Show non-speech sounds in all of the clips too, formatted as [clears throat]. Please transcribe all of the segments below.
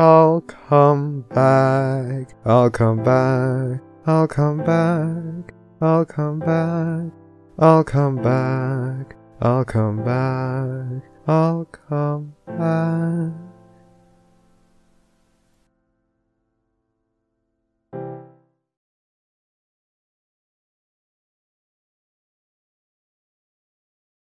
I'll come back. I'll come back. I'll come back. I'll come back. I'll come back. I'll come back. I'll come back.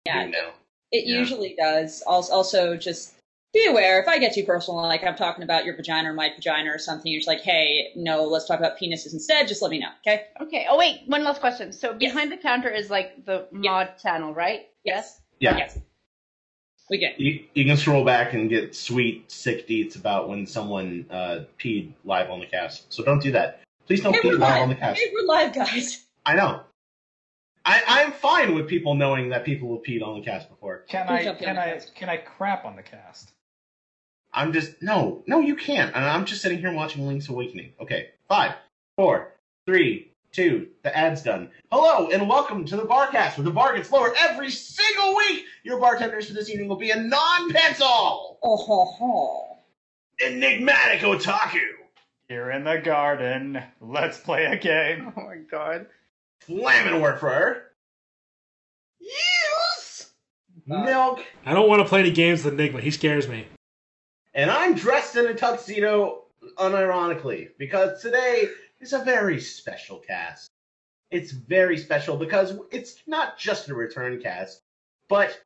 Yeah, You know. it Yeah. usually does. Also, also, just be aware if I get too personal, like I'm talking about your vagina or my vagina or something, you're just like, hey, no, let's talk about penises instead. Just let me know, okay? Okay. Oh wait, one last question. So behind the counter is like the Yeah. mod channel, right? Yes. Yeah. Yes. We good. You, you can scroll back and get sweet, sick deets about when someone uh, peed live on the cast. So don't do that. Please don't Hey, pee live live. on the cast. Hey, we're live, guys. I know. I, I'm fine with people knowing that people have peed on the cast before. Can I can I can I crap on the cast? I'm just no, no, you can't. And I'm just sitting here watching Link's Awakening. Okay, five, four, three, two. The ad's done. Hello and welcome to the Barcast, where the bar gets lower every single week. Your bartenders for this evening will be a non-pencil, Oh, ho, ho. enigmatic otaku, Here in the garden. Let's play a game. [laughs] Oh my god. flamin' work for her. Yes. Uh, Milk. I don't want to play any games with Enigma. He scares me. And I'm dressed in a tuxedo unironically because today is a very special cast. It's very special because it's not just a return cast, but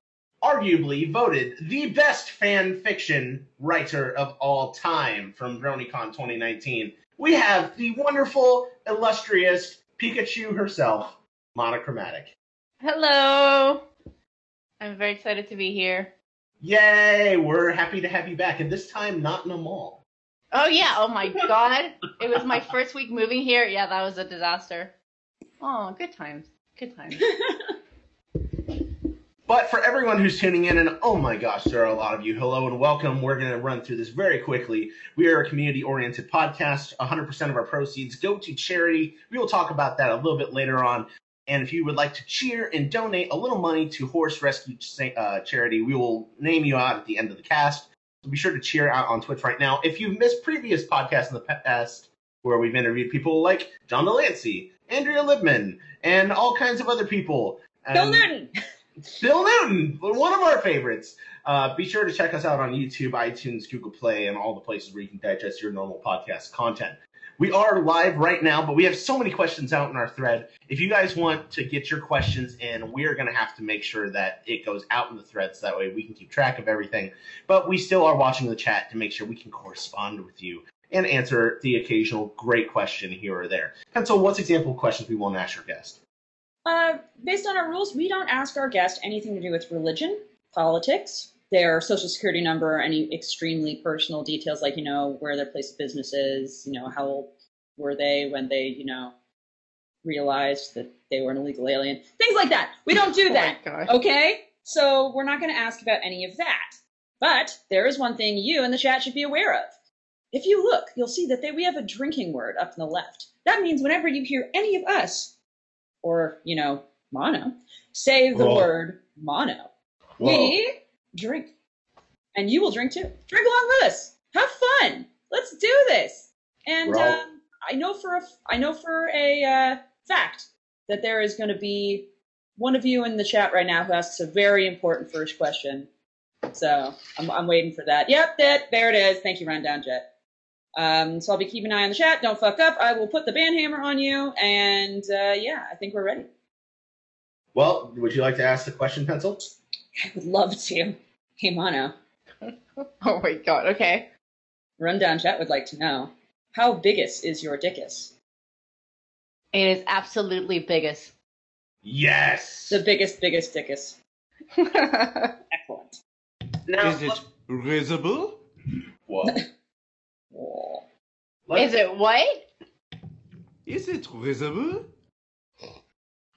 arguably voted the best fan fiction writer of all time from BronyCon 2019. We have the wonderful, illustrious Pikachu herself, Monochromatic. Hello. I'm very excited to be here. Yay! We're happy to have you back, and this time not in a mall. Oh yeah. Oh my [laughs] god. It was my first week moving here. Yeah, that was a disaster. Oh, good times. Good times. [laughs] But for everyone who's tuning in, and oh my gosh, there are a lot of you, hello and welcome. We're going to run through this very quickly. We are a community oriented podcast. 100% of our proceeds go to charity. We will talk about that a little bit later on. And if you would like to cheer and donate a little money to Horse Rescue uh, Charity, we will name you out at the end of the cast. So be sure to cheer out on Twitch right now. If you've missed previous podcasts in the past where we've interviewed people like John de Lancie, Andrea Libman, and all kinds of other people. Bill Newton. [laughs] Bill Newton, one of our favorites. Uh, be sure to check us out on YouTube, iTunes, Google Play, and all the places where you can digest your normal podcast content. We are live right now, but we have so many questions out in our thread. If you guys want to get your questions in, we're going to have to make sure that it goes out in the thread so that way we can keep track of everything. But we still are watching the chat to make sure we can correspond with you and answer the occasional great question here or there. And so, what's example questions we want to ask your guest? Uh, based on our rules, we don't ask our guest anything to do with religion, politics, their social security number, any extremely personal details like, you know, where their place of business is, you know, how old were they when they, you know, realized that they were an illegal alien, things like that. We don't do Oh that. my. Okay? So we're not going to ask about any of that. But there is one thing you in the chat should be aware of. If you look, you'll see that they, we have a drinking word up in the left. That means whenever you hear any of us, or, you know, mono, say the Whoa. word mono, Whoa. we drink. And you will drink too. Drink along with us. Have fun. Let's do this. And all- um, I know for a, I know for a uh, fact that there is going to be one of you in the chat right now who asks a very important first question. So I'm, I'm waiting for that. Yep, that there it is. Thank you, Rundown Jet. Um, so I'll be keeping an eye on the chat. Don't fuck up. I will put the band hammer on you, and uh, yeah, I think we're ready. Well, would you like to ask the question, Pencil? I would love to. Hey, Mono. [laughs] Oh my god. Okay. Rundown Chat would like to know how biggest is your dickus? It is absolutely biggest. Yes. The biggest, biggest dickus. [laughs] Excellent. Now, Is it risible? [laughs] What? Is it what? Is it risible?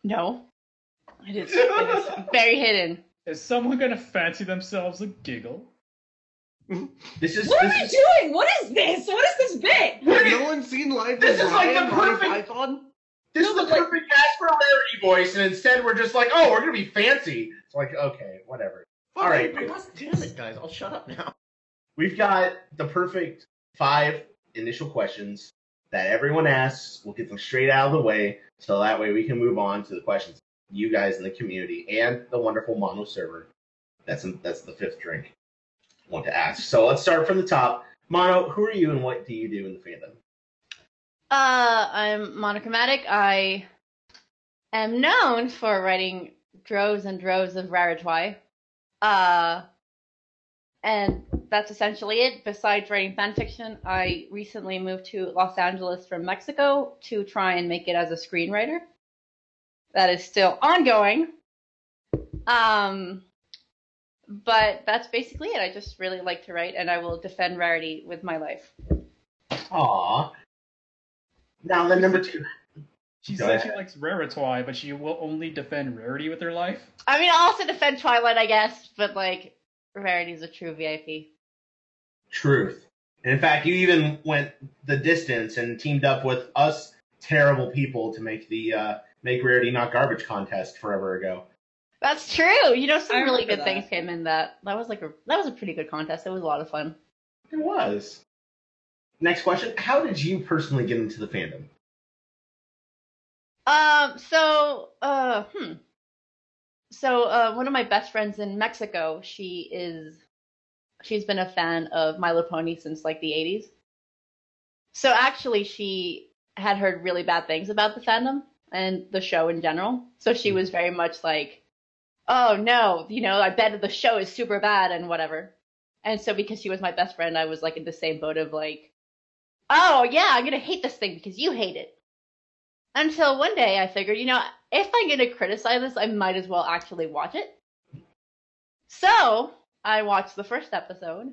No. It is, it is very hidden. Is someone gonna fancy themselves a giggle? [laughs] This is What are this we is, doing? What is this? What is this bit? Have no one seen live? This is is like the perfect- Python? this No, is the but like- perfect Casper rarity voice, and instead we're just like, oh, we're gonna be fancy. It's like, okay, whatever. All right. God damn it, guys! I'll shut up now. We've got the perfect five initial questions that everyone asks. We'll get them straight out of the way, so that way we can move on to the questions you guys in the community and the wonderful Mono server. That's that's the fifth drink. I Want to ask. So let's start from the top. Mono, who are you and what do you do in the fandom? Uh, I'm monochromatic. I am known for writing droves and droves of Raritwi. Uh, and that's essentially it. Besides writing fanfiction, I recently moved to Los Angeles from Mexico to try and make it as a screenwriter. That is still ongoing. Um, but that's basically it. I just really like to write, and I will defend Rarity with my life. Aww. Now then, number two. She Go said she likes Raritwi, but she will only defend Rarity with her life. I mean, I'll also defend Twilight, I guess, but like, Rarity's a true VIP. Truth. And in fact, you even went the distance and teamed up with us terrible people to make the uh, Make Rarity Not Garbage contest forever ago. That's true. You know, some really good that. things came in that. That was like a that was a pretty good contest. It was a lot of fun. It was. Next question. How did you personally get into the fandom? Um. So. Uh. Hmm. So. Uh. One of my best friends in Mexico. She is. She's been a fan of My Little Pony since like the '80s. So actually, she had heard really bad things about the fandom and the show in general. So she was very much like, "Oh no, you know, I bet the show is super bad and whatever." And so because she was my best friend, I was like in the same boat of like, "Oh yeah, I'm gonna hate this thing because you hate it." Until one day I figured, you know, if I'm going to criticize this, I might as well actually watch it. So I watched the first episode,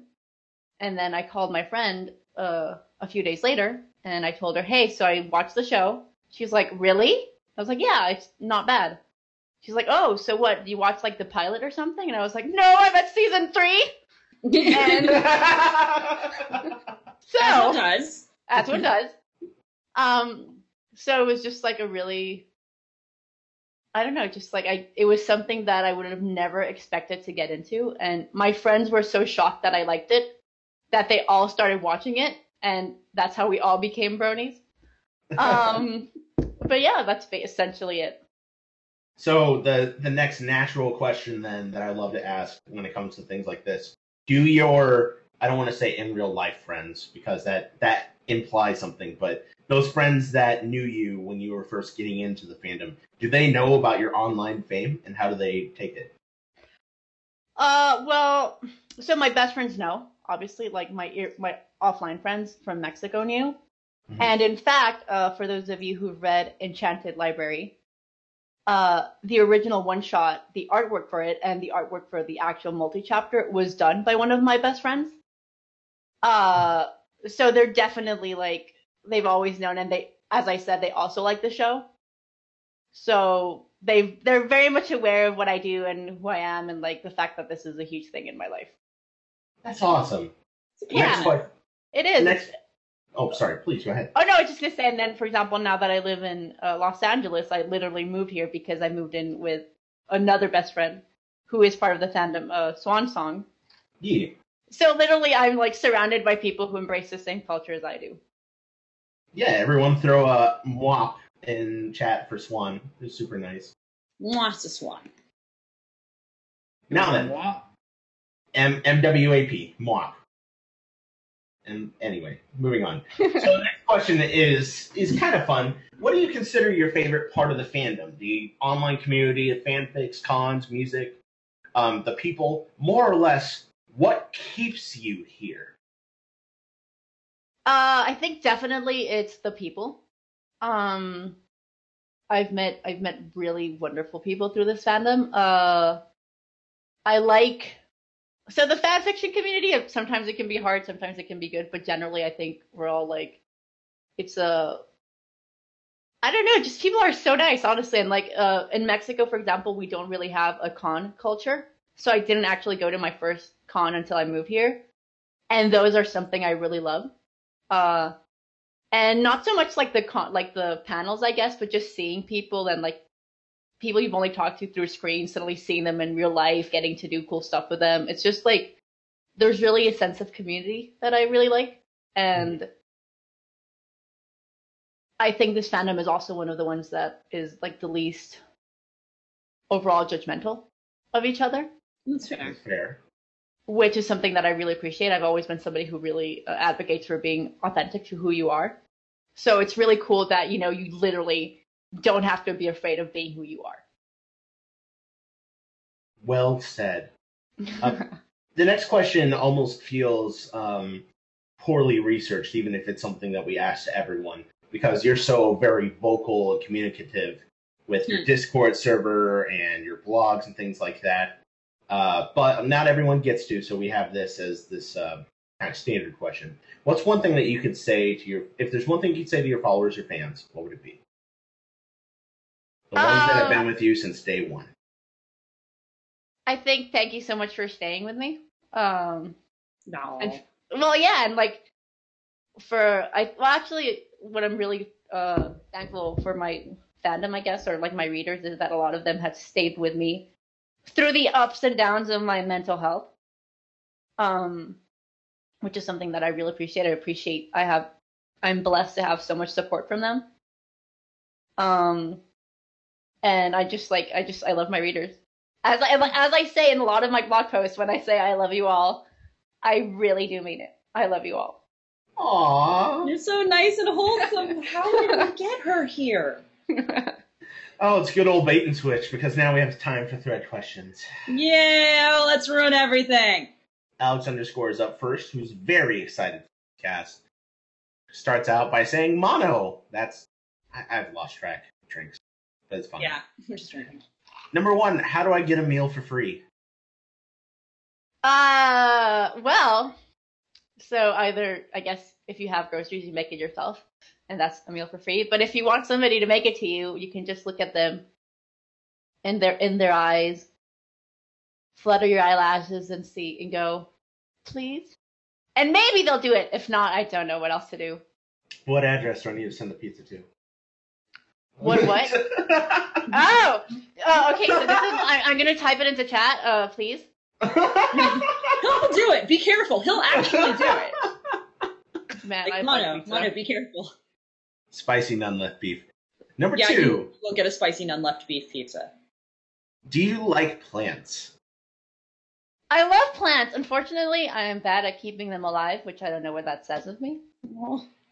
and then I called my friend uh, a few days later, and I told her, hey, so I watched the show. She's like, really? I was like, yeah, it's not bad. She's like, oh, so what? You watched like the pilot or something? And I was like, no, I'm at season three. And [laughs] so As one does. that's what it does. Um, so it was just like a really, I don't know, just like I, it was something that I would have never expected to get into, and my friends were so shocked that I liked it that they all started watching it, and that's how we all became bronies. Um, but yeah, that's essentially it. So the the next natural question then that I love to ask when it comes to things like this: Do your I don't want to say in real life friends because that that implies something, but those friends that knew you when you were first getting into the fandom, do they know about your online fame and how do they take it? Uh, well, so my best friends know, obviously, like my my offline friends from Mexico knew, Mhm. and in fact, uh, for those of you who've read Enchanted Library, uh, the original one shot, the artwork for it, and the artwork for the actual multi chapter was done by one of my best friends. Uh, so they're definitely like they've always known, and they, as I said, they also like the show. So they they're very much aware of what I do and who I am, and like the fact that this is a huge thing in my life. That's awesome. Yeah, question. it is. Next. Oh, sorry. Please go ahead. Oh no, I was just gonna say, and then for example, now that I live in uh, Los Angeles, I literally moved here because I moved in with another best friend who is part of the fandom, uh, Swan Song. Yeah. So literally, I'm like surrounded by people who embrace the same culture as I do. Yeah. Everyone throw a mwop in chat for Swan. It's super nice. Wants a swan. Now then, Mwah. M MWAP mwop. And anyway, moving on. so the next question is is kind of fun. What do you consider your favorite part of the fandom? The online community, the fanfics, cons, music, um, the people, more or less, what keeps you here? Uh, I think definitely it's the people. Um, I've met I've met really wonderful people through this fandom. Uh, I like so the fan fiction community. Sometimes it can be hard, sometimes it can be good, but generally I think we're all like, it's a. I don't know, just people are so nice, honestly. And like uh, in Mexico, for example, we don't really have a con culture, so I didn't actually go to my first con until I moved here, and those are something I really love uh and not so much like the con like the panels i guess but just seeing people and like people you've only talked to through screens suddenly seeing them in real life getting to do cool stuff with them it's just like there's really a sense of community that i really like and I think this fandom is also one of the ones that is like the least overall judgmental of each other, That's fair. That's fair. which is something that I really appreciate. I've always been somebody who really uh, advocates for being authentic to who you are. So it's really cool that, you know, you literally don't have to be afraid of being who you are. Well said. Uh, [laughs] the next question almost feels um, poorly researched, even if it's something that we ask to everyone, because you're so very vocal and communicative with your Hmm. Discord server and your blogs and things like that. Uh, but not everyone gets to, so we have this as this uh, kind of standard question. What's one thing that you could say to your, if there's one thing you could say to your followers or fans, what would it be? The ones that have Uh, been with you since day one. I think thank you so much for staying with me. Um, No. And- well, yeah, and like for I well actually what I'm really uh thankful for my fandom, I guess, or like my readers, is that a lot of them have stayed with me through the ups and downs of my mental health. Um, which is something that I really appreciate. I appreciate I have I'm blessed to have so much support from them. Um, and I just like I just I love my readers. As I as I say in a lot of my blog posts when I say I love you all, I really do mean it. I love you all. Aww. You're so nice and wholesome. How did we [laughs] get her here? Oh, it's good old bait and switch because now we have time for thread questions. Yeah, let's ruin everything. Alex underscore is up first, who's very excited for the cast. Starts out by saying mono. That's I, I've lost track of drinks, but [laughs] it's fine. Yeah, we're just drinking. Number one, how do I get a meal for free? Uh, well, so either I guess if you have groceries, you make it yourself, and that's a meal for free. But if you want somebody to make it to you, you can just look at them in their in their eyes, flutter your eyelashes, and see and go, please. And maybe they'll do it. If not, I don't know what else to do. What address do I need to send the pizza to? What what? [laughs] Oh, oh, okay. So this is I, I'm gonna type it into chat. Uh, please. He'll do it. Be careful. He'll actually do it. Man, I Like, love Mono, pizza. Mono, be careful. Spicy none left beef. Number Yeah, two, you will get a spicy none left beef pizza. do you like plants? I love plants. Unfortunately, I am bad at keeping them alive, which I don't know what that says of me.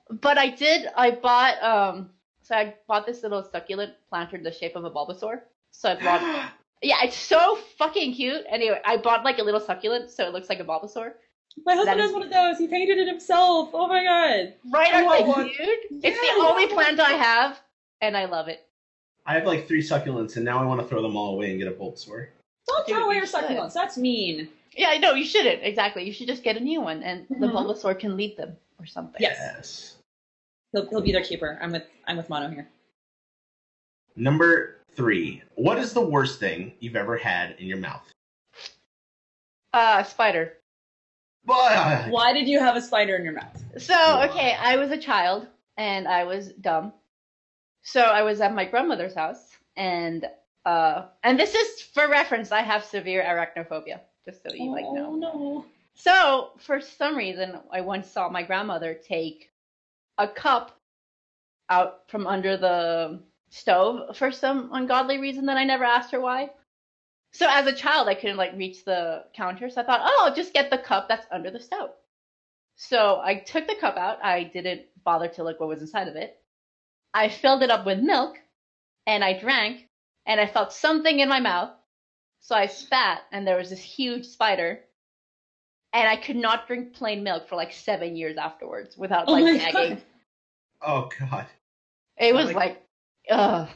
But I did. I bought. Um. So I bought this little succulent planter in the shape of a Bulbasaur. So I bought. [gasps] yeah, it's so fucking cute. Anyway, I bought like a little succulent, so it looks like a Bulbasaur. My husband That has is- one of those. He painted it himself. Oh my god. Right? I Aren't want they one. cute? It's the I only plant I have, and I love it. I have like three succulents, and now I want to throw them all away and get a Bulbasaur. Don't Dude, throw away you your should. succulents. That's mean. Yeah, I know you shouldn't. Exactly. You should just get a new one, and the Mhm. Bulbasaur can lead them or something. Yes. Yes. He'll, he'll be their keeper. I'm with I'm with Mono here. Number three, what is the worst thing you've ever had in your mouth? Uh, spider. Blah! Why did you have a spider in your mouth? So, okay, I was a child and I was dumb. So I was at my grandmother's house and uh and this is for reference, I have severe arachnophobia, just so you like Oh know. no. So, for some reason, I once saw my grandmother take a cup out from under the stove for some ungodly reason that I never asked her why. So as a child, I couldn't like reach the counter, so I thought, oh, I'll just get the cup that's under the stove. So I took the cup out. I didn't bother to look what was inside of it. I filled it up with milk, and I drank, and I felt something in my mouth. So I spat, and there was this huge spider. And I could not drink plain milk for like seven years afterwards without Oh like my gagging. God. Oh god. It was Like- like, ugh.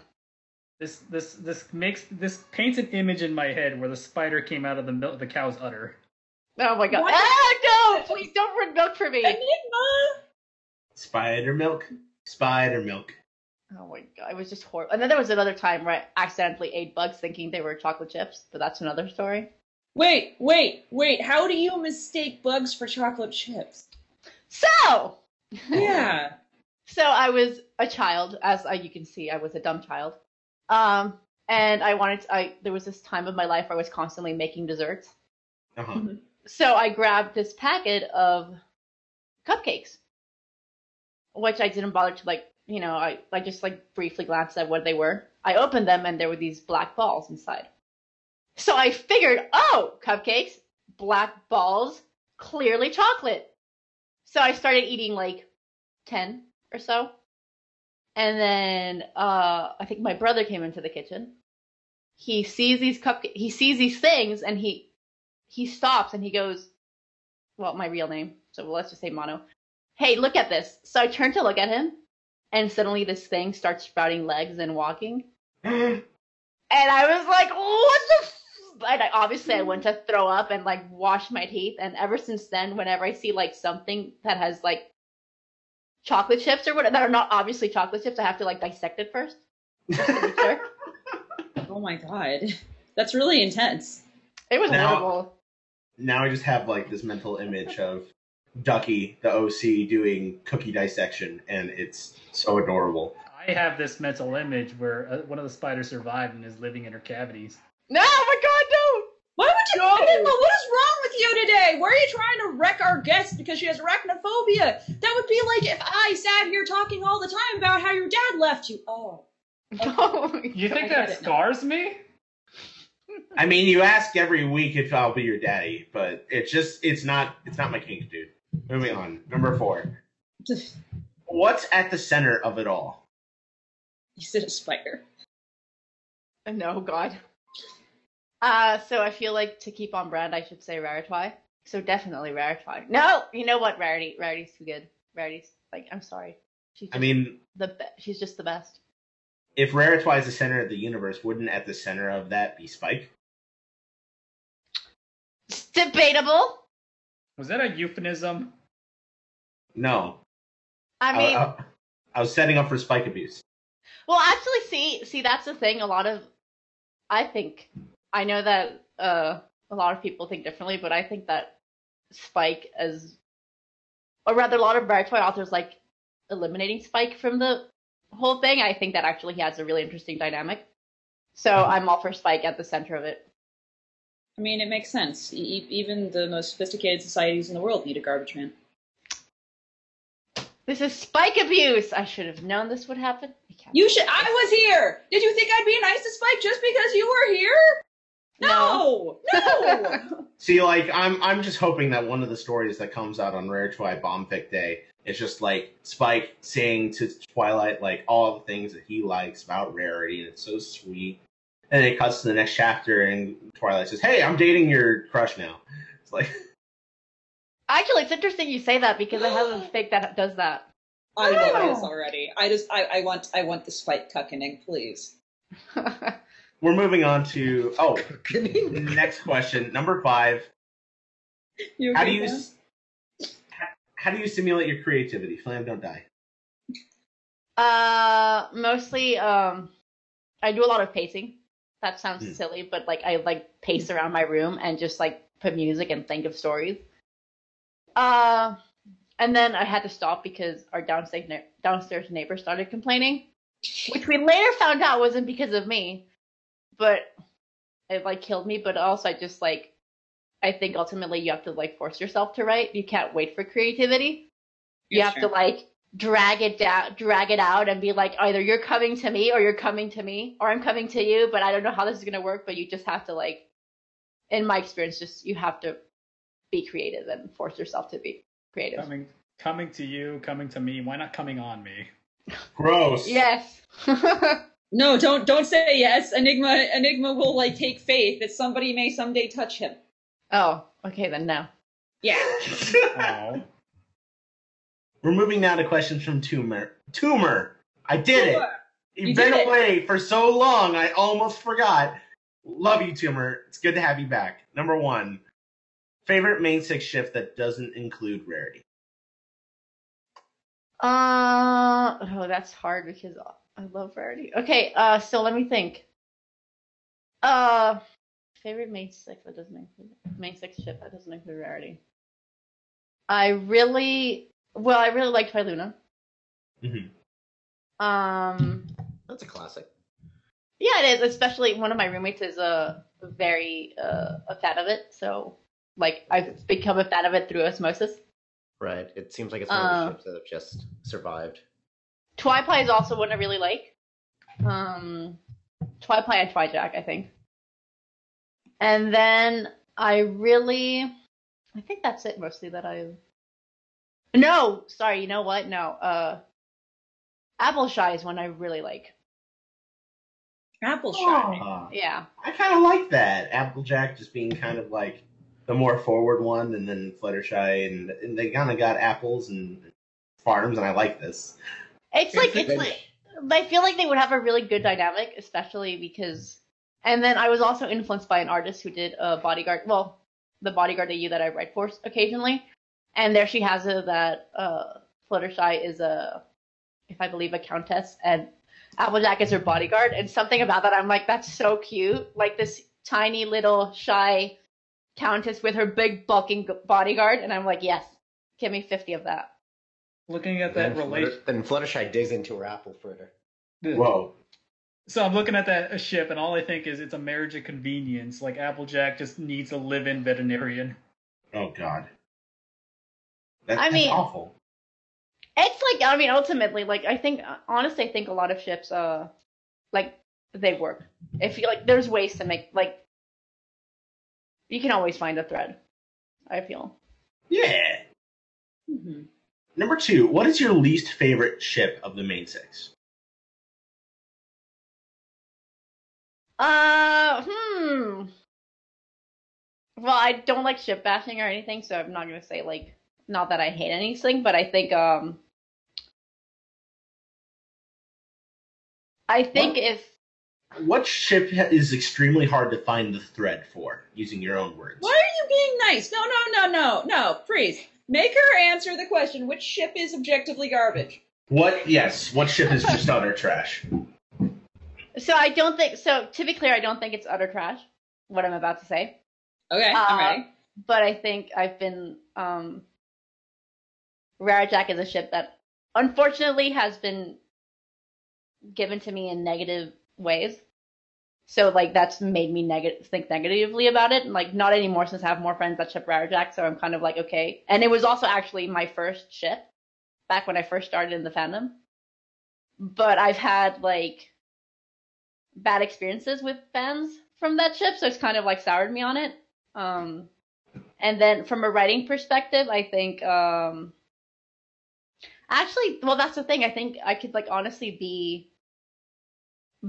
This this this makes this paints an image in my head where the spider came out of the milk, the cow's udder. Oh my god. What? Ah, no! Please don't bring milk for me. Enigma. Spider milk. Spider milk. Oh my god, it was just horrible. And then there was another time where I accidentally ate bugs thinking they were chocolate chips, but that's another story. Wait, wait, wait. How do you mistake bugs for chocolate chips? So, Yeah. [laughs] so I was a child, as you can see, I was a dumb child. Um, and I wanted, to, I there was this time of my life where I was constantly making desserts. Uh-huh. So I grabbed this packet of cupcakes which I didn't bother to like, you know, I, I just like briefly glanced at what they were. I opened them and there were these black balls inside. So I figured, oh, cupcakes, black balls, clearly chocolate. So I started eating like 10 or so. And then uh, I think my brother came into the kitchen. He sees these cupcakes, he sees these things and he he stops and he goes, well, my real name. So let's just say Mono. Hey, look at this. So I turn to look at him and suddenly this thing starts sprouting legs and walking. [gasps] And I was like, what the f-? And I, obviously I went to throw up and like wash my teeth. And ever since then, whenever I see like something that has like chocolate chips or whatever, that are not obviously chocolate chips, I have to like dissect it first. just to make sure. [laughs] Oh my god. That's really intense. It was Now- horrible. now I just have like this mental image of Ducky, the OC, doing cookie dissection, and it's so adorable. I have this mental image where uh, one of the spiders survived and is living in her cavities. No, oh my god, no! Why would you? Enigma, what is wrong with you today? Why are you trying to wreck our guest because she has arachnophobia? That would be like if I sat here talking all the time about how your dad left you. Oh. [laughs] No. Oh you think get that it now. scars me? I mean, you ask every week if I'll be your daddy, but it's just it's not it's not my kink, dude. Moving on. Number four. [sighs] What's at the center of it all? You said a spider. No, God. Uh, so I feel like to keep on brand, I should say Raritwi. So definitely Raritwi. No, you know what? Rarity, Rarity's too good. Rarity's like, I'm sorry. She's just I mean, the be- she's just the best. if Raritwi is the center of the universe, wouldn't at the center of that be Spike? It's debatable. Was that a euphemism? No. I mean, I, I was setting up for Spike abuse. well, actually, see, see, that's the thing. A lot of, I think, I know that uh, a lot of people think differently, but I think that Spike as, or rather, a lot of Raritwi authors like eliminating Spike from the whole thing. I think that actually he has a really interesting dynamic. So I'm all for Spike at the center of it. I mean, it makes sense. E- even the most sophisticated societies in the world need a garbage man. This is Spike abuse. I should have known this would happen. You should. I was here. Did you think I'd be nice to Spike just because you were here? No, no. [laughs] See, like I'm I'm just hoping that one of the stories that comes out on Rare Twi Bombfic Day is just like Spike saying to Twilight like all the things that he likes about Rarity, and it's so sweet. And it cuts to the next chapter, and Twilight says, "Hey, I'm dating your crush now." It's like, [laughs] Actually, it's interesting you say that because I have a fic that does that. I love this oh. already. I just, I, I want, I want the Spike cuckening, please. [laughs] we're moving on to oh, [laughs] next question, number five. You How do you Sam? how do you stimulate your creativity? Flam, don't die. uh, mostly, um, I do a lot of pacing. That sounds Hmm. silly, but like I like pace around my room and just like put music and think of stories. Uh, and then I had to stop because our downstairs na- downstairs neighbor started complaining, which we later found out wasn't because of me, but it like killed me. But also, I just like I think ultimately you have to like force yourself to write. You can't wait for creativity. You Yeah, have sure. to like drag it down, drag it out, and be like, either you're coming to me or you're coming to me, or I'm coming to you. But I don't know how this is gonna work. But you just have to like, in my experience, just you have to be creative and force yourself to be creative. Coming, coming to you, coming to me. Why not coming on me? Gross. Yes. [laughs] No, don't, don't say yes. Enigma, Enigma will like take faith that somebody may someday touch him. oh, okay then. No. Yeah. Oh, We're moving now to questions from Tumor. Tumor, I did it. You've You been did it. away for so long, I almost forgot. Love you, Tumor. It's good to have you back. Number one, favorite main six shift that doesn't include rarity. Uh oh, that's hard because I love rarity. Okay, uh, so let me think. Uh, favorite main six that doesn't include main six ship that doesn't include rarity. I really well, I really like Luna. Mhm. Um, That's a classic. yeah, it is. Especially one of my roommates is a very uh, a fan of it, so like I've become a fan of it through osmosis. Right. It seems like it's one of Uh. the ships that have just survived. Twipie is also one I really like. Um, Twipie and Twijack, I think. And then I really, I think that's it mostly that I. No, sorry. You know what? No. Uh, Apple Shy is one I really like. Apple Shy. Aw. Yeah. I kind of like that. Applejack just being kind of like the more forward one, and then Fluttershy, and, and they kind of got apples and farms, and I like this. It's like It's like I feel like they would have a really good dynamic, especially because. And then I was also influenced by an artist who did a bodyguard. Well, the bodyguard AU that I write for occasionally, and there she has it that uh, Fluttershy is a, if I believe, a countess, and Applejack is her bodyguard. And something about that, I'm like, that's so cute. Like this tiny little shy countess with her big bulking bodyguard, and I'm like, yes, give me 50 of that. Looking at that then, relation. Flutter- then Fluttershy digs into her apple fritter. Whoa. So I'm looking at that ship, and all I think is it's a marriage of convenience. Like Applejack just needs a live-in veterinarian. Oh God. That, I that's mean- awful. It's like I mean, ultimately, like I think honestly, I think a lot of ships, uh, like they work. If you like, there's ways to make like you can always find a thread. I feel. Yeah. Mhm. Number two, what is your least favorite ship of the main six? Uh, hmm. Well, I don't like ship bashing or anything, so I'm not gonna say like not that I hate anything, but I think um, I think What? if What ship is extremely hard to find the thread for, using your own words? Why are you being nice? No, no, no, no, no. Freeze. Make her answer the question. Which ship is objectively garbage? What? Yes. What ship is just utter trash? so, I don't think so. To be clear, I don't think it's utter trash. What I'm about to say. Okay, I'm Uh, ready. but I think I've been um Rarijack is a ship that unfortunately has been given to me in negative ways. So like that's made me negative think negatively about it. And, like not anymore since I have more friends that ship Rarijack, so I'm kind of like okay. And it was also actually my first ship back when I first started in the fandom. But I've had like bad experiences with fans from that ship, so it's kind of like soured me on it. Um, and then from a writing perspective, I think um, actually, well, that's the thing. I think I could like honestly be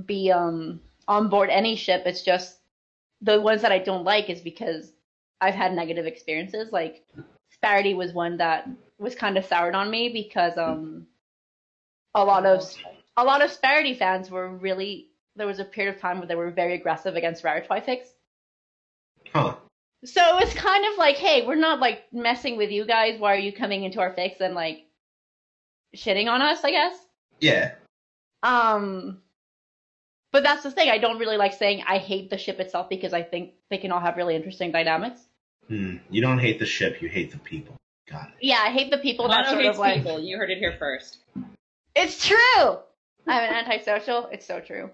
be um on board any ship. It's just the ones that I don't like is because I've had negative experiences. Like Sparity was one that was kind of soured on me because um a lot of a lot of Sparity fans were really there was a period of time where they were very aggressive against Raritwifix. fix. Huh. So it was kind of like, hey, we're not like messing with you guys. Why are you coming into our fix and like shitting on us? I guess. Yeah. Um, but that's the thing. I don't really like saying I hate the ship itself because I think they can all have really interesting dynamics. Hmm. You don't hate the ship, you hate the people. Got it. Yeah, I hate the people that Mono sort hates of like. people. You heard it here first. It's true. I'm an antisocial. It's so true.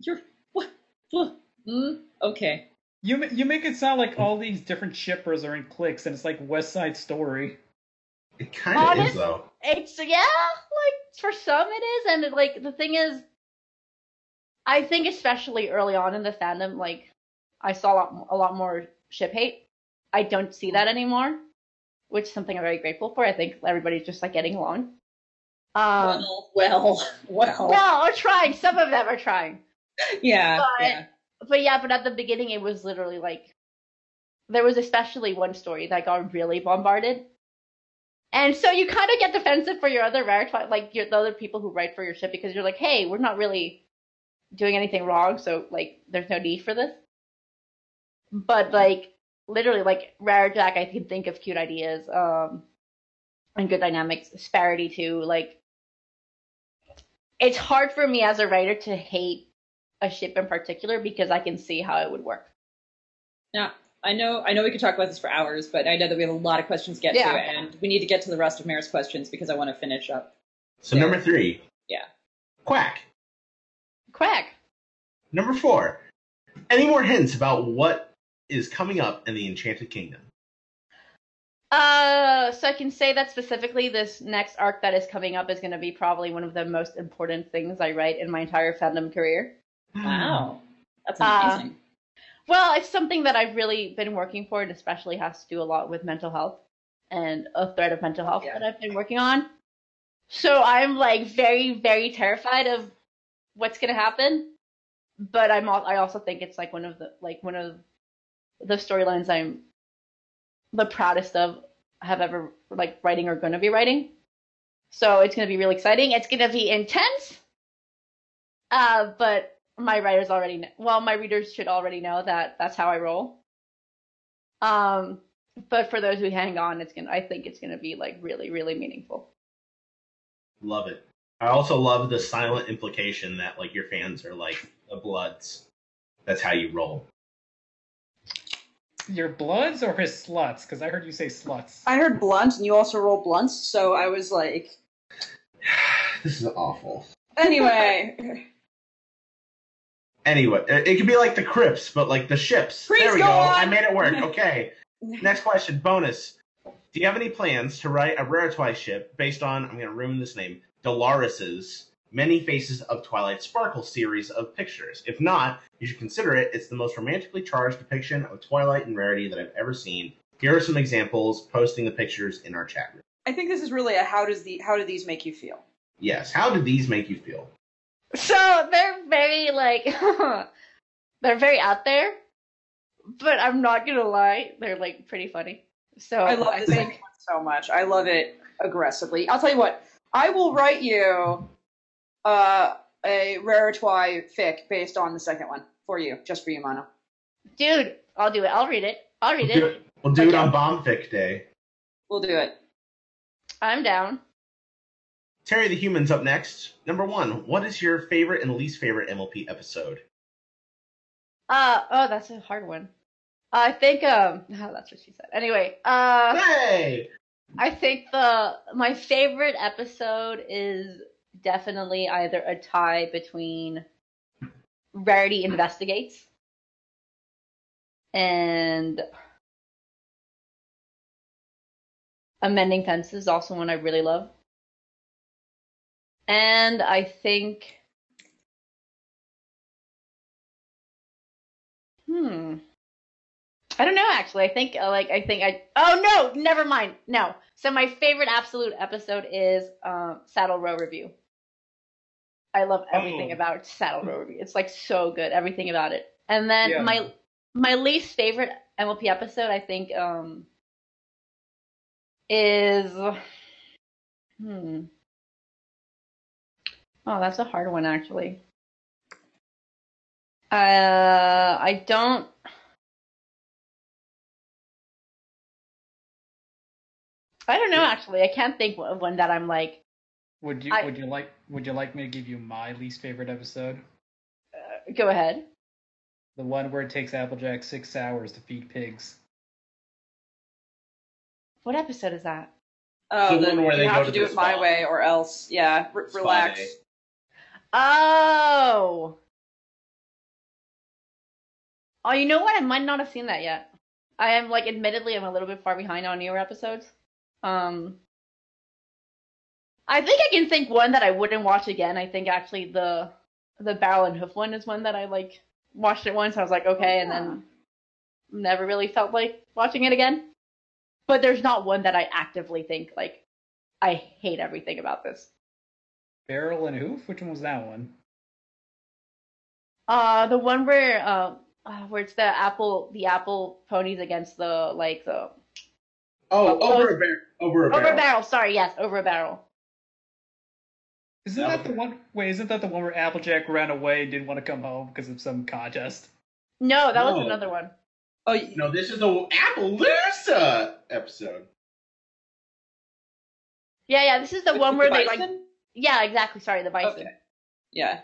You're what? what? Mm, okay. You you make it sound like all these different shippers are in cliques, and it's like West Side Story. It kind of is though. It's yeah, like for some it is, and it, like the thing is, I think especially early on in the fandom, like I saw a lot, a lot more ship hate. I don't see that anymore, which is something I'm very grateful for. I think everybody's just like getting along. Um, well, well, [laughs] well. no, we're trying. Some of them are trying. yeah, but- yeah. But yeah, but at the beginning it was literally like there was especially one story that got really bombarded. And so you kind of get defensive for your other rare like your the other people who write for your ship because you're like, hey, we're not really doing anything wrong, so like there's no need for this. But like literally like Rare Jack I can think of cute ideas, um and good dynamics, Sparity too, like it's hard for me as a writer to hate a ship in particular because I can see how it would work. Now, I know, I know we could talk about this for hours, but I know that we have a lot of questions to get Yeah. to, and we need to get to the rest of Mare's questions because I want to finish up. So number three. Yeah. Quack. Quack. Number four. Any more hints about what is coming up in the Enchanted Kingdom? Uh, so I can say that specifically, this next arc that is coming up is going to be probably one of the most important things I write in my entire fandom career. Wow, that's Uh, amazing. Well, it's something that I've really been working for, and especially has to do a lot with mental health and a thread of mental health Yeah. that I've been working on. So I'm like very, very terrified of what's gonna happen. But I'm al- I also think it's like one of the like one of the storylines I'm the proudest of have ever like writing or gonna be writing. So it's gonna be really exciting. It's gonna be intense. Uh, but my writers already know, well, my readers should already know that that's how I roll. Um, but for those who hang on, it's gonna, I think it's gonna be like really, really meaningful. Love it. I also love the silent implication that like your fans are like the Bloods. That's how you roll. Your Bloods or his sluts? Because I heard you say sluts. I heard blunt, and you also roll blunts, so I was like, [sighs] This is awful. anyway. Anyway, it it could be like the Crips, but like the ships. Please there we go go. on. I made it work. [laughs] Okay. Next question, bonus. Do you have any plans to write a Raritwi ship based on, I'm going to ruin this name, Dolaris's Many Faces of Twilight Sparkle series of pictures? If not, you should consider it. It's the most romantically charged depiction of Twilight and Rarity that I've ever seen. Here are some examples, posting the pictures in our chat room. I think this is really a how does the how do these make you feel? Yes, how do these make you feel? So they're very like, [laughs] they're very out there, but I'm not gonna lie, they're like pretty funny. So I love this think one so much. I love it aggressively. I'll tell you what. I will write you uh, a Raritwi fic based on the second one for you, just for you, Mono. dude, I'll do it. I'll read it. I'll read We'll it. it, we'll do it Okay. on Bombfic Day. We'll do it. I'm down. Terry the Human's up next. Number one, what is your favorite and least favorite MLP episode? Uh oh, that's a hard one. I think um, oh, [laughs] that's what she said. Anyway, uh. Hey! I think the my favorite episode is definitely either a tie between Rarity Investigates and Amending Fences, also one I really love. And I think Hmm. I don't know actually. I think uh, like I think I Oh no, never mind. No. So my favorite absolute episode is um Saddle Row Review. I love everything Oh. about Saddle Row Review. It's like so good, everything about it. And then Yeah. my my least favorite MLP episode I think um is hmm Oh, that's a hard one actually. Uh I don't I don't know actually. I can't think of one that I'm like, Would you I- would you like would you like me to give you my least favorite episode? uh, go ahead. The one where it takes Applejack six hours to feed pigs. What episode is that? Oh, The then one where you they have go to to do the it my way or else. Yeah, r- relax. day. Oh. Oh, you know what? I might not have seen that yet. I am like, admittedly, I'm a little bit far behind on newer episodes. Um, I think I can think one that I wouldn't watch again. I think actually the the barrel and hoof one is one that I like watched it once. I was like, okay, and then never really felt like watching it again. But there's not one that I actively think like I hate everything about this. Barrel and hoof? Which one was that one? Uh, the one where uh, uh, where it's the apple the apple ponies against the like the Oh, Oh, over a barrel. Over a over barrel. a barrel. Sorry, yes, over a barrel. Isn't That that, the one? Wait, isn't that the one where Applejack ran away and didn't want to come home because of some contest? No, that was No. another one. Oh, y- No, this is the Appaloosa episode. Yeah, yeah. This is the with one where they bison? like. Yeah, exactly. Sorry, the bison. Okay. Yeah.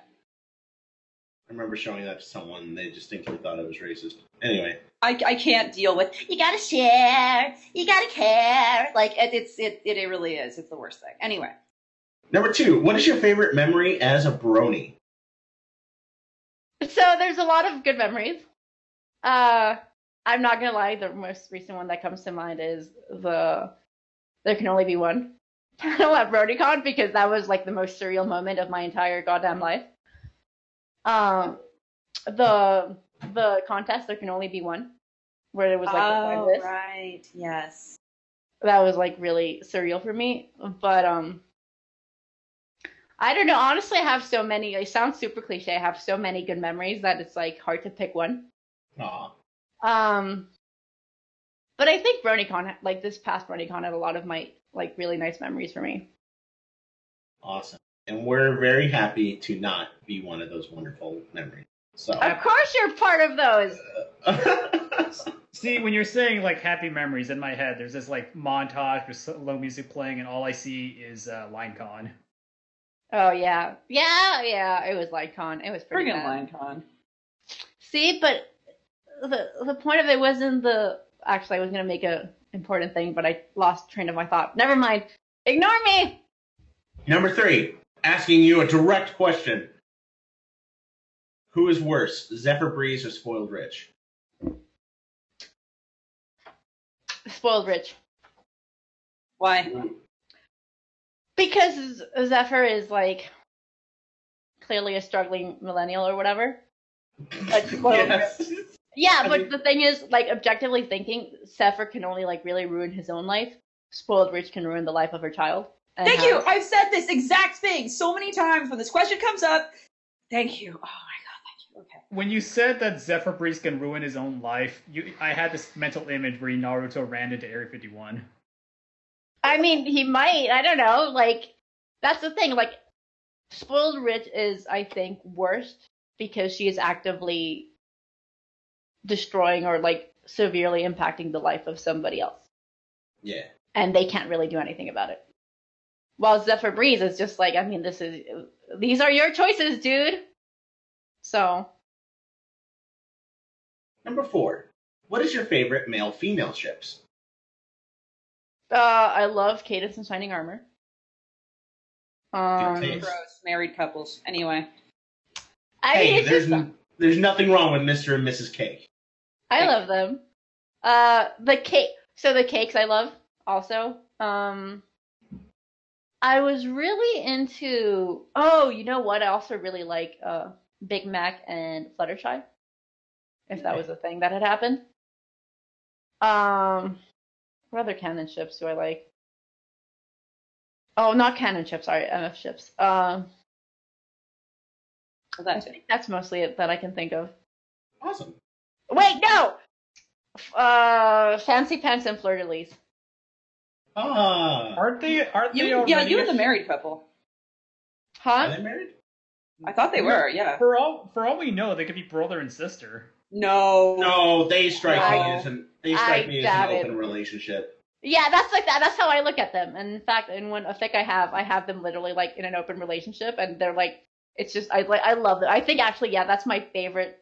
I remember showing that to someone and they distinctly thought it was racist. Anyway, I, I can't deal with you gotta share you gotta care like it, it's it, it it really is it's the worst thing anyway number two, what is your favorite memory as a brony? So there's a lot of good memories. Uh, I'm not gonna lie, the most recent one that comes to mind is the There Can Only Be One [laughs] panel at BronyCon because that was like the most surreal moment of my entire goddamn life. Um, the the contest There Can Only Be One, where it was like the blind oh, list. right. Yes. that was like really surreal for me. But um I don't know. Honestly, I have so many. It sounds super cliche. I have so many good memories that it's like hard to pick one. Aw. Um, but I think BronyCon, like this past BronyCon, had a lot of my like really nice memories for me. Awesome. And we're very happy to not be one of those wonderful memories. So. Of course, you're part of those. [laughs] See, when you're saying like happy memories in my head, there's this like montage with slow music playing, and all I see is uh, LineCon. Oh yeah, yeah, yeah. It was LineCon. It was pretty Bring in bad. LineCon. See, but the the point of it wasn't the. Actually, I was gonna make a important thing, but I lost train of my thought. Never mind. Ignore me. Number three, asking you a direct question. Who is worse, Zephyr Breeze or Spoiled Rich? Spoiled rich. Why? Because Zephyr is like clearly a struggling millennial or whatever. Like, [laughs] spoiled Yes. rich. Yeah, I but mean- the thing is, like objectively thinking, Zephyr can only like really ruin his own life. Spoiled rich can ruin the life of her child. And Thank uh-huh. you. I've said this exact thing so many times when this question comes up. Thank you. Oh my god, thank you. Okay. When you said that Zephyr Breeze can ruin his own life, you I had this mental image where Naruto ran into Area 51. I mean, he might. I don't know. Like, that's the thing. Like, spoiled rich is, I think, worst because she is actively destroying or like severely impacting the life of somebody else, Yeah. and they can't really do anything about it. While Zephyr Breeze is just like, I mean, this is these are your choices, dude. So, Number four, what is your favorite male female ships? uh, I love Cadance and Shining Armor. Um. Gross. Married couples. Anyway. I mean, hey, it's there's just n- there's nothing wrong with Mr. and Mrs. Cake. I love them. Uh, the cake. So the cakes I love also. Um, I was really into. Oh, you know what? I also really like uh Big Mac and Fluttershy. If that was a thing that had happened. Um, what other canon ships do I like? Oh, not canon ships. Sorry, MF ships. Um, I that's it. think that's mostly it that I can think of. Awesome. Wait, no. Uh, Fancy Pants and Fleur de Lis. Ah, Aren't they? Aren't they You, already? yeah, you and the married couple. Huh? are Huh? they married? I thought they were. Yeah. For all for all we know, they could be brother and sister. No. No, they strike me I- as an they strike I me as doubt an it. open relationship. Yeah, that's like that. That's how I look at them. And in fact, in one a fic I have, I have them literally like in an open relationship, and they're like, it's just I like I love them. I think actually, yeah, that's my favorite.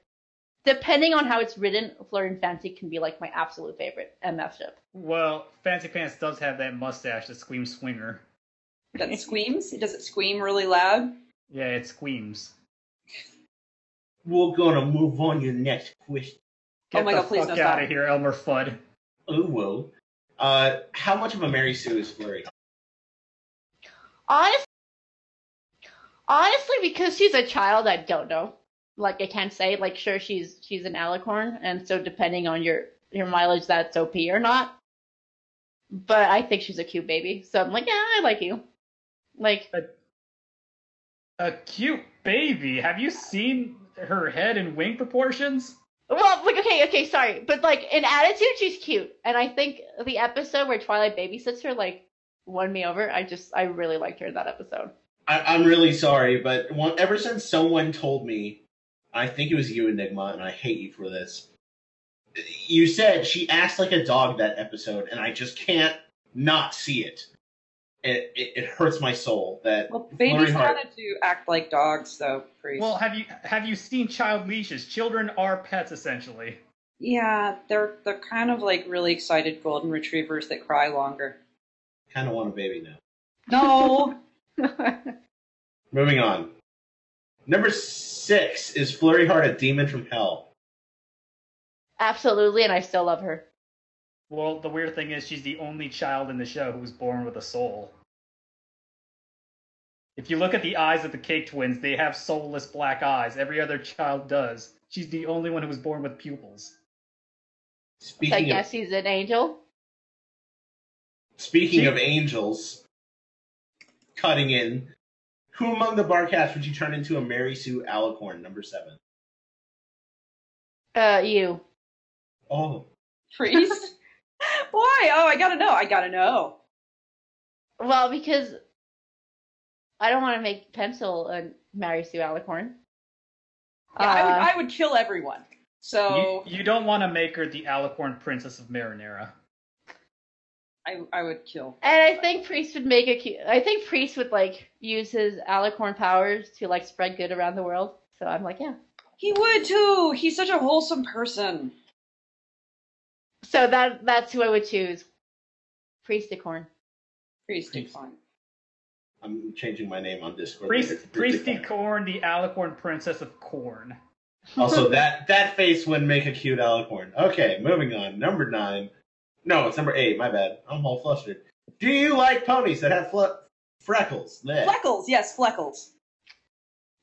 Depending on how it's written, Fleur and Fancy can be like my absolute favorite MF ship. Well, Fancy Pants does have that mustache the screams swinger. That screams. Does it scream really loud? Yeah, it screams. We're gonna move on to the next question. Get Oh my the God, please fuck no, out stop. of here, Elmer Fudd. Oh whoa. Uh, how much of a Mary Sue is Flurry? Honestly, honestly, because she's a child, I don't know. Like I can't say. Like sure, she's she's an alicorn, and so depending on your your mileage, that's OP or not. But I think she's a cute baby, so I'm like, yeah, I like you. Like, A cute baby. Have you seen her head and wing proportions? well, like okay, okay, sorry, but like in attitude, she's cute, and I think the episode where Twilight babysits her like won me over. I just I really liked her in that episode. I, I'm really sorry, but one, ever since someone told me, I think it was you, Enigma, and I hate you for this. You said she acts like a dog that episode, and I just can't not see it. It it, it hurts my soul that Well, Flurry babies Heart- wanted to act like dogs, though. Priest. Well, have you have you seen child leashes? Children are pets essentially. yeah, they're they're kind of like really excited golden retrievers that cry longer. kind of want a baby now. No. [laughs] Moving on. Number six is Flurry Heart a demon from hell? Absolutely, and I still love her. Well, the weird thing is she's the only child in the show who was born with a soul. If you look at the eyes of the Cake twins, they have soulless black eyes. Every other child does. She's the only one who was born with pupils. So I Speaking of guess he's an angel. speaking She- of angels, cutting in, who among the Barcats would you turn into a Mary Sue Alicorn, number seven? Uh, you. Oh, Priest? [laughs] Why? Oh, I gotta know. I gotta know. Well, because I don't want to make Pencil and Mary Sue Alicorn. Yeah, I would. Uh, I would kill everyone. So You, you don't want to make her the Alicorn Princess of Marinera. I, I would kill. And I think Priest would make a cute. I think Priest would like use his alicorn powers to like spread good around the world. So I'm like, yeah. He would too. He's such a wholesome person. So that that's who I would choose. Priesticorn. Priest is fine. I'm changing my name on Discord. Priest, Priesty Corn, the Alicorn Princess of Corn. Also, [laughs] that that face would make a cute Alicorn. Okay, moving on. Number nine. No, it's number eight. My bad. I'm all flustered. Do you like ponies that have fle- freckles? Bleh. Fleckles, yes, Fleckles.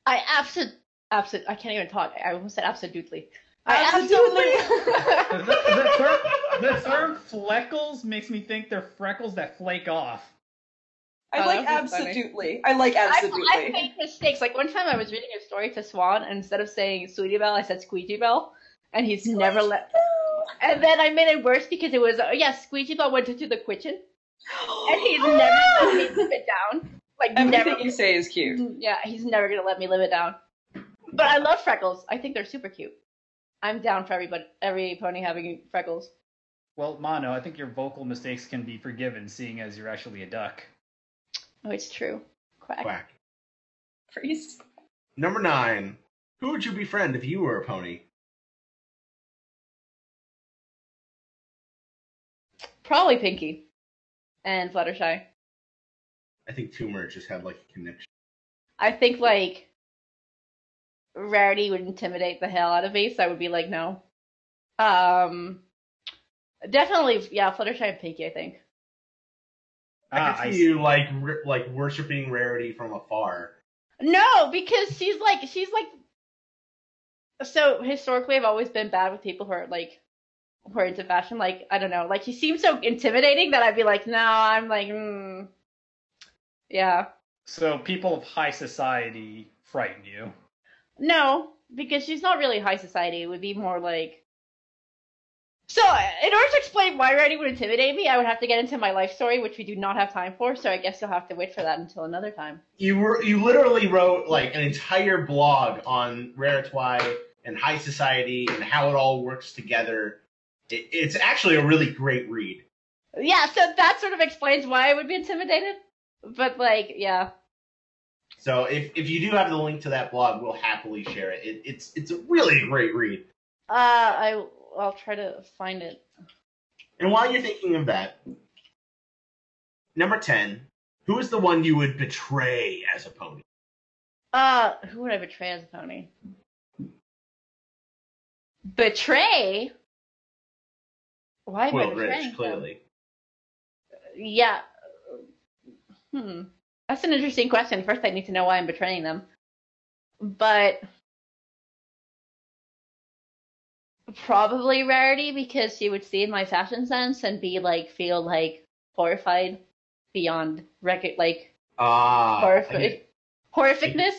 I absolutely, absolute. I can't even talk. I almost said absolutely. I Absolutely. The, [laughs] the, term, the term fleckles makes me think they're freckles that flake off. I Oh, like that was funny. absolutely. I like I, absolutely. I make mistakes. Like one time, I was reading a story to Swan, and instead of saying Sweetie Belle, I said Squeegee Belle, and he's never let. And then I made it worse because it was uh, yeah, Squeegee Belle went into the kitchen, and he's [gasps] never let me live it down. Like Everything never. you say is cute. Yeah, he's never gonna let me live it down. But I love freckles. I think they're super cute. I'm down for everybody, every pony having freckles. Well, Mono, I think your vocal mistakes can be forgiven, seeing as you're actually a duck. Oh, it's true. Quack. Quack. Priest. Number nine. Who would you befriend if you were a pony? Probably Pinkie and Fluttershy. I think Tumor just had like a connection. I think like Rarity would intimidate the hell out of me, so I would be like, no. Um, definitely, yeah, Fluttershy and Pinkie. I think. I Ah, can see see. you like r- like worshiping Rarity from afar. No, because she's like she's like. So historically, I've always been bad with people who are like who are into fashion. Like I don't know, like she seems so intimidating that I'd be like, no, I'm like, mm. yeah, So people of high society frighten you. no, because she's not really high society. It would be more like. So, in order to explain why Rarity would intimidate me, I would have to get into my life story, which we do not have time for. So I guess you'll have to wait for that until another time. You were you literally wrote like an entire blog on Raritwi and high society and how it all works together. It, it's actually a really great read. Yeah, so that sort of explains why I would be intimidated. But like, yeah. So if, if you do have the link to that blog, we'll happily share it. it it's it's a really great read. Uh, I I'll try to find it. And while you're thinking of that, number ten, who is the one you would betray as a pony? Uh, who would I betray as a pony? Betray? Why am I Well, betraying Rich, them? clearly. Yeah. Hmm. That's an interesting question. First, I need to know why I'm betraying them. But probably Rarity because she would see my fashion sense and be like, feel like horrified beyond record, like Ah, horrific, horrificness.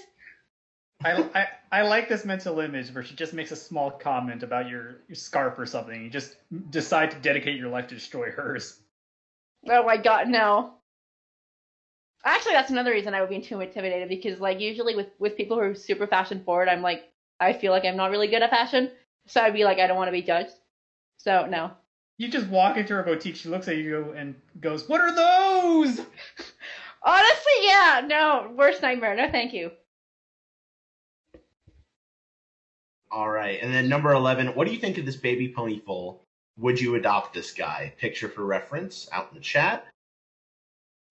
I, I, I like this mental image where she just makes a small comment about your, your scarf or something. You just decide to dedicate your life to destroy hers. Oh my god, no. Actually, that's another reason I would be too intimidated because, like, usually with with people who are super fashion forward, I'm like, I feel like I'm not really good at fashion, so I'd be like, I don't want to be judged. So no. You just walk into her boutique, she looks at you and goes, What are those? [laughs] Honestly, yeah, no, worst nightmare. No, thank you. All right, and then number eleven. What do you think of this baby pony foal? Would you adopt this guy? Picture for reference out in the chat.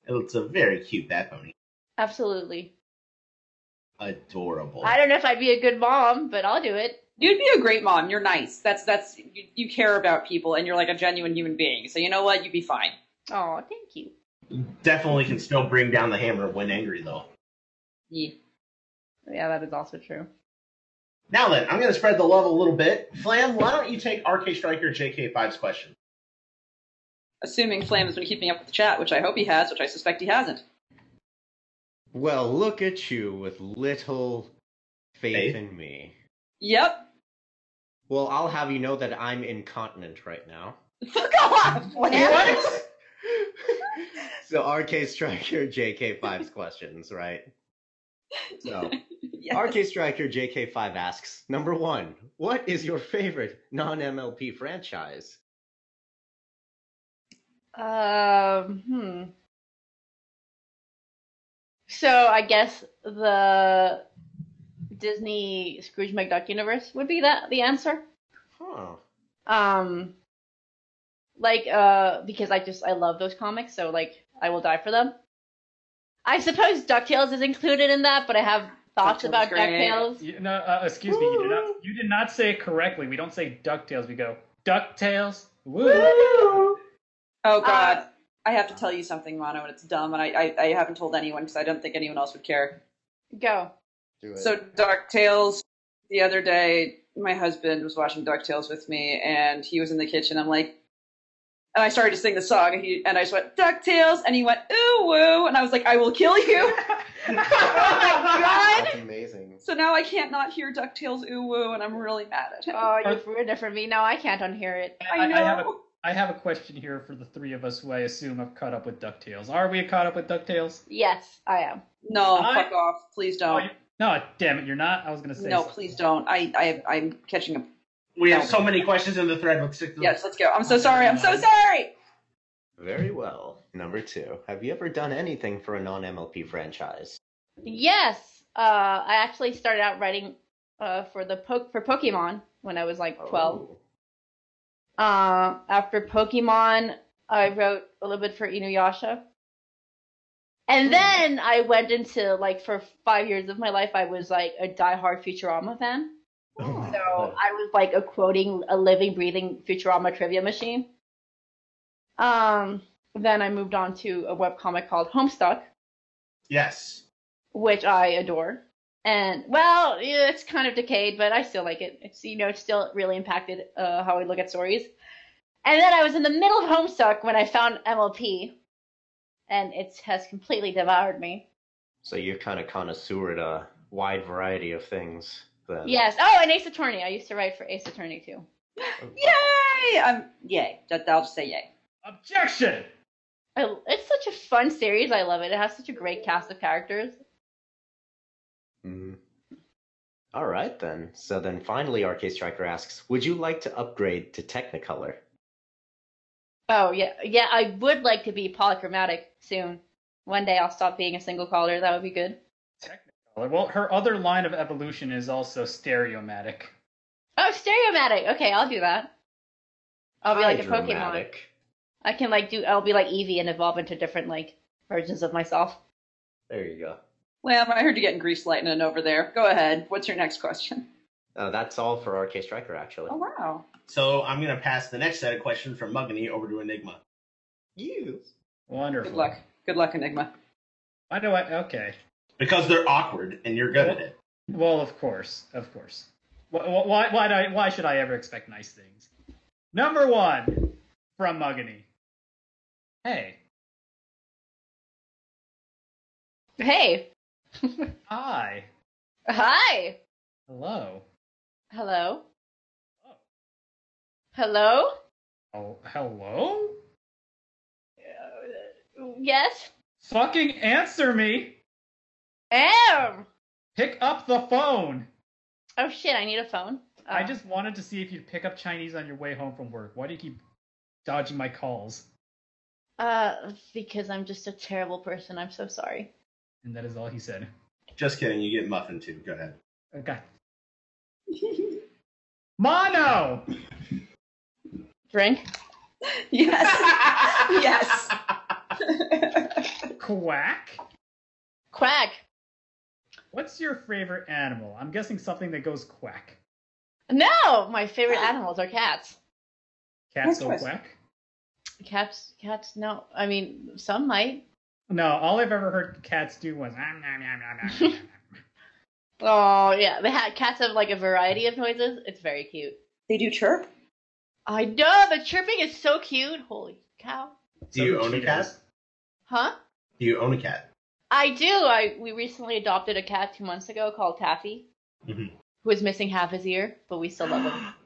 It's a very cute bat pony. Absolutely. Adorable. I don't know if I'd be a good mom, but I'll do it. You'd be a great mom. You're nice. That's that's you, you care about people, and you're like a genuine human being. So you know what? You'd be fine. Oh, thank you. Definitely can still bring down the hammer when angry, though. Yeah. Yeah, that is also true. Now then, I'm going to spread the love a little bit. Flam, why don't you take RK Striker JK5's question? Assuming Flam has been keeping up with the chat, which I hope he has, which I suspect he hasn't. Well, look at you with little faith, Faith? in me. Yep. Well, I'll have you know that I'm incontinent right now. Fuck off. Flam. so RK Striker JK5's questions, right? [laughs] So Yes. RK Striker JK5 asks, number one, what is your favorite non-MLP franchise? Um, hmm. So I guess the Disney Scrooge McDuck universe would be that the answer. Huh. Um, like uh, because I just I love those comics, so like I will die for them. I suppose Ducktales is included in that, but I have thoughts DuckTales about great. Ducktales. You, no, uh, excuse me. You did not. You did not say it correctly. We don't say Ducktales. We go Ducktales. Woo. Oh God. Uh, I have to tell you something, Mono, and it's dumb, and I, I, I haven't told anyone because I don't think anyone else would care. Go. Do it. So DuckTales, the other day, my husband was watching DuckTales with me, and he was in the kitchen. I'm like, and I started to sing the song, and, he, and I just went, DuckTales, and he went, ooh, woo, and I was like, I will kill you. [laughs] oh my God. That's amazing. So now I can't not hear DuckTales, ooh, woo, and I'm really mad at him. Oh, you've ruined it for me. Now I can't unhear it. I know. I have a I have a question here for the three of us who I assume have caught up with Ducktales. Are we caught up with Ducktales? Yes, I am. no, I- fuck off. Please Oh, don't. you- no, damn it, you're not. I was gonna say no, something. please don't. I, I, I'm catching up. We have so many questions in the thread. Let's stick to Yes, let's go. I'm so sorry. I'm so sorry. Very well. Number two, have you ever done anything for a non-MLP franchise? Yes, uh, I actually started out writing uh, for the po- for Pokemon when I was like twelve. Oh. Uh, after Pokemon, I wrote a little bit for Inuyasha, and then I went into like for five years of my life, I was like a diehard Futurama fan. So I was like a quoting, a living, breathing Futurama trivia machine. Um, then I moved on to a webcomic called Homestuck, Yes. which I adore. And well, it's kind of decayed, but I still like it. It's you know, it's still really impacted uh, how I look at stories. And then I was in the middle of Homestuck when I found MLP, and it has completely devoured me. So you've kind of connoisseured a wide variety of things. Then. Yes. Oh, and Ace Attorney. I used to write for Ace Attorney too. [laughs] Yay! I'm yay. That, I'll just say yay. Objection. I, it's such a fun series. I love it. It has such a great cast of characters. Mhm. All right then. So then finally, RK Striker asks, would you like to upgrade to Technicolor? Oh yeah, yeah. I would like to be polychromatic soon. One day I'll stop being a single color. That would be good. Technicolor. Well, her other line of evolution is also stereomatic. Oh, stereomatic. Okay, I'll do that. I'll be like a Pokemon. I can like do. I'll be like Eevee and evolve into different like versions of myself. There you go. Well, I heard you getting grease lightning over there. Go ahead. What's your next question? Uh, that's all for RK Striker, actually. Oh wow. So I'm going to pass the next set of questions from Mugany over to Enigma. You. Wonderful. Good luck. Good luck, Enigma. Why do I? Okay. Because they're awkward and you're good at it. Well, of course, of course. Why? Why? Why, do I, why should I ever expect nice things? Number one from Mugany. Hey, Hey. hi, Hi. hello. Hello. Oh. Hello. Oh, hello. Uh, yes. Fucking answer me. Am. Pick up the phone. Oh shit! I need a phone. I Oh. just wanted to see if you'd pick up Chinese on your way home from work. Why do you keep dodging my calls? Uh, because I'm just a terrible person. I'm so sorry. And that is all he said. Just kidding. You get muffin too. Go ahead. Okay. [laughs] Mono. Drink. yes. [laughs] yes. Quack. Quack. What's your favorite animal? I'm guessing something that goes quack. No, my favorite animals are cats. Cats Nice go choice. quack. Cats, cats. No, I mean some might. No, all I've ever heard cats do was. Nom, nom, nom, nom, nom, nom." [laughs] Oh yeah, the ha- cats have like a variety of noises. It's very cute. They do chirp. I know the chirping is so cute. Holy cow! Do you So own a cat? Huh? Do you own a cat? I do. I we recently adopted a cat two months ago called Taffy, Mhm. who is missing half his ear, but we still love him. [gasps]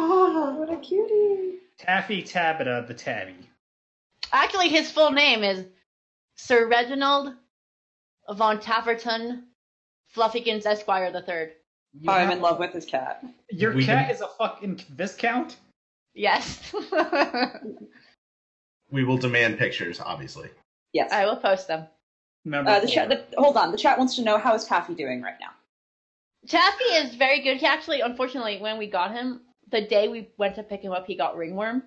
Oh, what a cutie. Taffy Tabita the Tabby. Actually, his full name is Sir Reginald von Tafferton Fluffykins Esquire the Third. You I'm in love with his cat. Your We cat can- is a fucking Viscount? Yes, [laughs] [laughs] We will demand pictures, obviously. Yes. I will post them. Number Uh, the chat. The, hold on. The chat wants to know how is Taffy doing right now. Taffy is very good. He actually, unfortunately, when we got him, the day we went to pick him up, he got ringworm.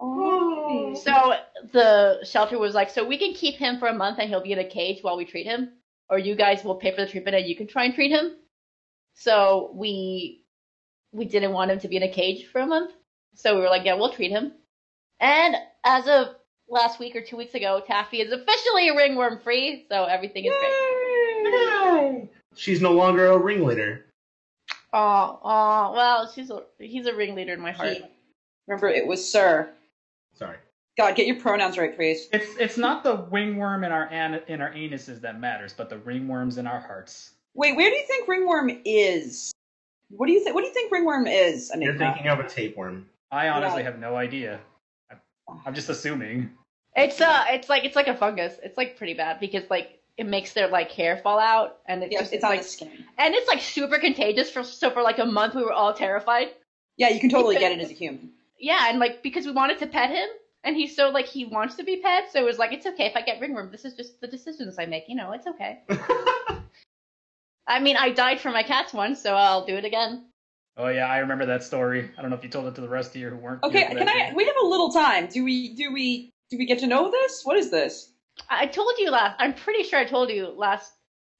Oh. So the shelter was like, so we can keep him for a month and he'll be in a cage while we treat him, or you guys will pay for the treatment and you can try and treat him. So we we didn't want him to be in a cage for a month, so we were like, yeah, we'll treat him. And as of last week or two weeks ago, Taffy is officially ringworm free, so everything is great. She's no longer a ringleader. Oh, aw, well, she's a he's a ringleader in my heart. He- Remember, it was Sir. Sorry. God, get your pronouns right, please. It's it's not the ringworm in our an- in our anuses that matters, but the ringworms in our hearts. Wait, where do you think ringworm is? What do you think? What do you think ringworm is? You're thinking of a tapeworm. I honestly Yeah. have no idea. I- I'm just assuming. It's uh, it's like it's like a fungus. It's like pretty bad because like it makes their like hair fall out, and it's Yeah, just it's on like, the skin. and it's like super contagious. For so for like a month, we were all terrified. Yeah, you can totally It's a- get it as a human. Yeah, and like because we wanted to pet him, and he's so like he wants to be pet, so it was like it's okay if I get ringworm. This is just the decisions I make. You know, it's okay. [laughs] I mean, I died for my cats once, so I'll do it again. Oh yeah, I remember that story. I don't know if you told it to the rest of you who weren't. Okay, here can that I? day. We have a little time. Do we? Do we? Do we get to know this? What is this? I I told you last. I'm pretty sure I told you last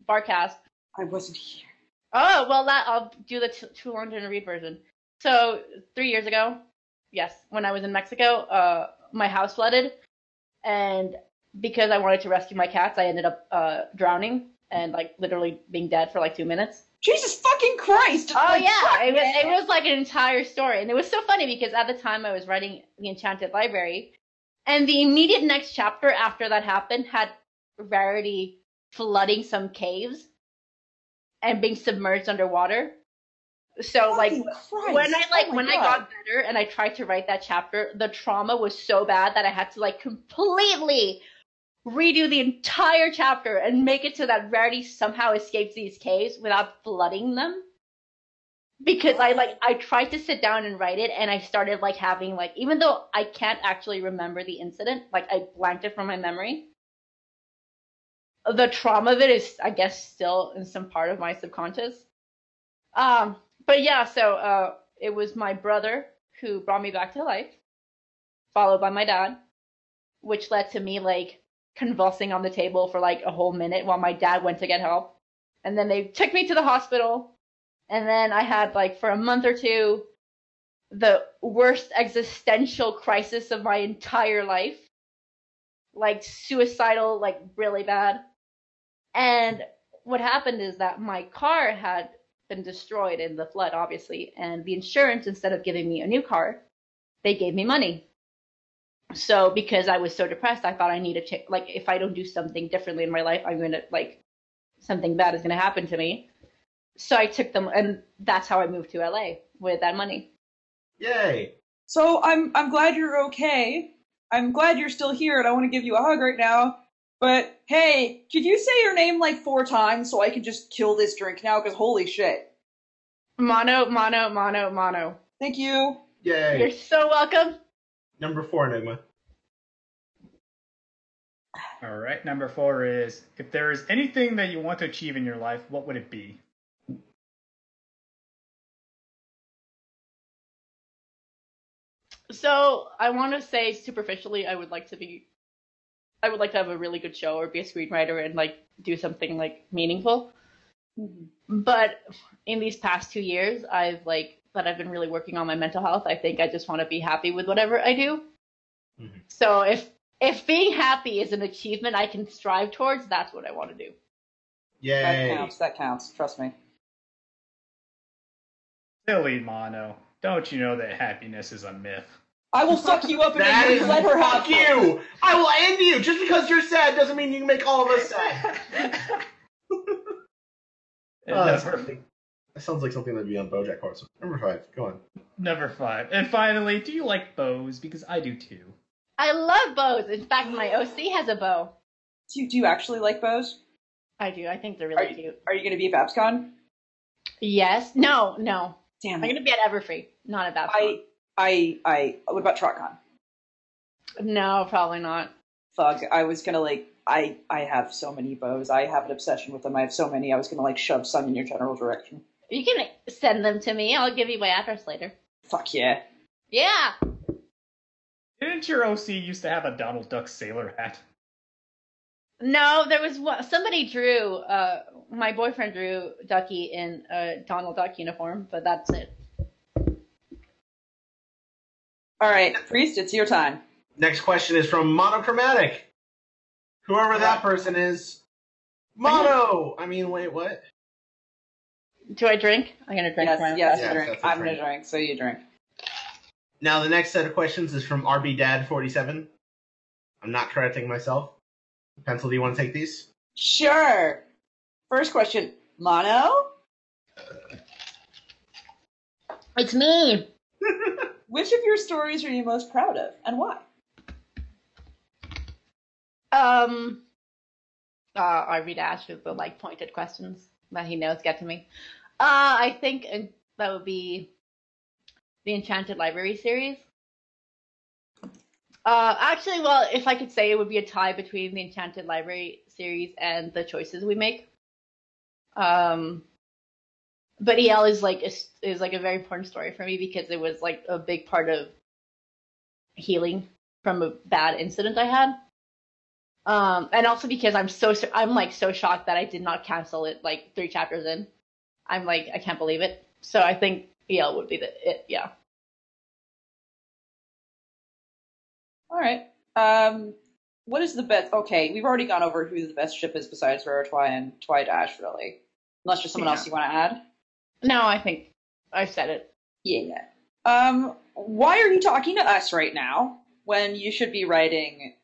barcast I wasn't here. Oh well, that I'll do the t- Too Long to Read version. So three years ago, yes, when I was in Mexico, uh, my house flooded, and because I wanted to rescue my cats, I ended up uh, drowning and like literally being dead for like two minutes. Jesus fucking Christ! Oh Like, yeah, it was it was like an entire story, and it was so funny because at the time I was writing the Enchanted Library, and the immediate next chapter after that happened had Rarity flooding some caves and being submerged underwater. So like Christ. when I like Oh when I got better and I tried to write that chapter, the trauma was so bad that I had to like completely redo the entire chapter and make it so that Rarity somehow escapes these caves without flooding them. Because I like I tried to sit down and write it and I started like having like even though I can't actually remember the incident, like I blanked it from my memory. The trauma of it is I guess still in some part of my subconscious. Um but yeah, so uh, it was my brother who brought me back to life, followed by my dad, which led to me like convulsing on the table for like a whole minute while my dad went to get help. And then they took me to the hospital. And then I had like for a month or two the worst existential crisis of my entire life. Like suicidal, like really bad. And what happened is that my car had been destroyed in the flood, obviously, and the insurance, instead of giving me a new car, they gave me money. So because I was so depressed, I thought I need to ch- like if I don't do something differently in my life, I'm gonna like something bad is gonna happen to me. So I took them, and that's how I moved to LA with that money. Yay! So I'm I'm glad you're okay. I'm glad you're still here, and I want to give you a hug right now. But hey, could you say your name like four times so I can just kill this drink now? Because holy shit! Mono, mono, mono, mono. Thank you. Yay! You're so welcome. Number four, Enigma. All right, number four is if there is anything that you want to achieve in your life, what would it be? So I want to say superficially, I would like to be, I would like to have a really good show or be a screenwriter and like do something like meaningful. Mm-hmm. But in these past two years, I've like that I've been really working on my mental health. I think I just want to be happy with whatever I do. Mhm. So if if being happy is an achievement I can strive towards, that's what I want to do. Yay! That counts. That counts. Trust me. Silly Mono. Don't you know that happiness is a myth? I will fuck you up [laughs] and That then you let her have fuck you. I will end you. Just because you're sad doesn't mean you can make all of us sad. And Oh, that's number, something- that sounds like something that'd be on BoJack Horseman. Number five. Go on. number five. And finally, do you like bows? Because I do too. I love bows. In fact, my OC has a bow. Do you, do you actually like bows? I do. I think they're Are really you, cute. are you going to be at BabsCon? Yes. No. No. Damn I'm gonna be at Everfree, not at BabsCon. I, I, I. What about TrotCon? No, probably not. Fuck. I was gonna like. I, I have so many bows. I have an obsession with them. I have so many. I was gonna like shove some in your general direction. You can send them to me. I'll give you my address later. Fuck yeah. Yeah. Didn't your OC used to have a Donald Duck sailor hat? No, there was one. Somebody drew. Uh, my boyfriend drew Ducky in a Donald Duck uniform, but that's it. All right, priest. It's your time. Next question is from Monochromatic. Whoever that person is. Mono! I mean, wait, what? Do I drink? I'm gonna drink. Yes, for my- yes, Yes, you drink. that's a I'm drink. gonna drink. So you drink. Now, the next set of questions is from RB Dad 47. I'm not correcting myself. Pencil, do you want to take these? Sure. First question. Mono. It's me. [laughs] Which of your stories are you most proud of, and why? Um. Uh, I read Ash with the like pointed questions that he knows get to me. Uh, I think uh, that would be the Enchanted Library series. Uh, actually, well, if I could say, it would be a tie between the Enchanted Library series and the choices we make. Um, but EL is like is, is like a very important story for me because it was like a big part of healing from a bad incident I had. Um, and also because I'm so I'm like so shocked that I did not cancel it like three chapters in. I'm like I can't believe it. So I think EL would be the it. Yeah. All right. Um, what is the best? Okay, we've already gone over who the best ship is besides Raritwi and Twi Dash, really. Unless there's someone Yeah. else you want to add. No, I think I said it. Yeah. Um, why are you talking to us right now when you should be writing?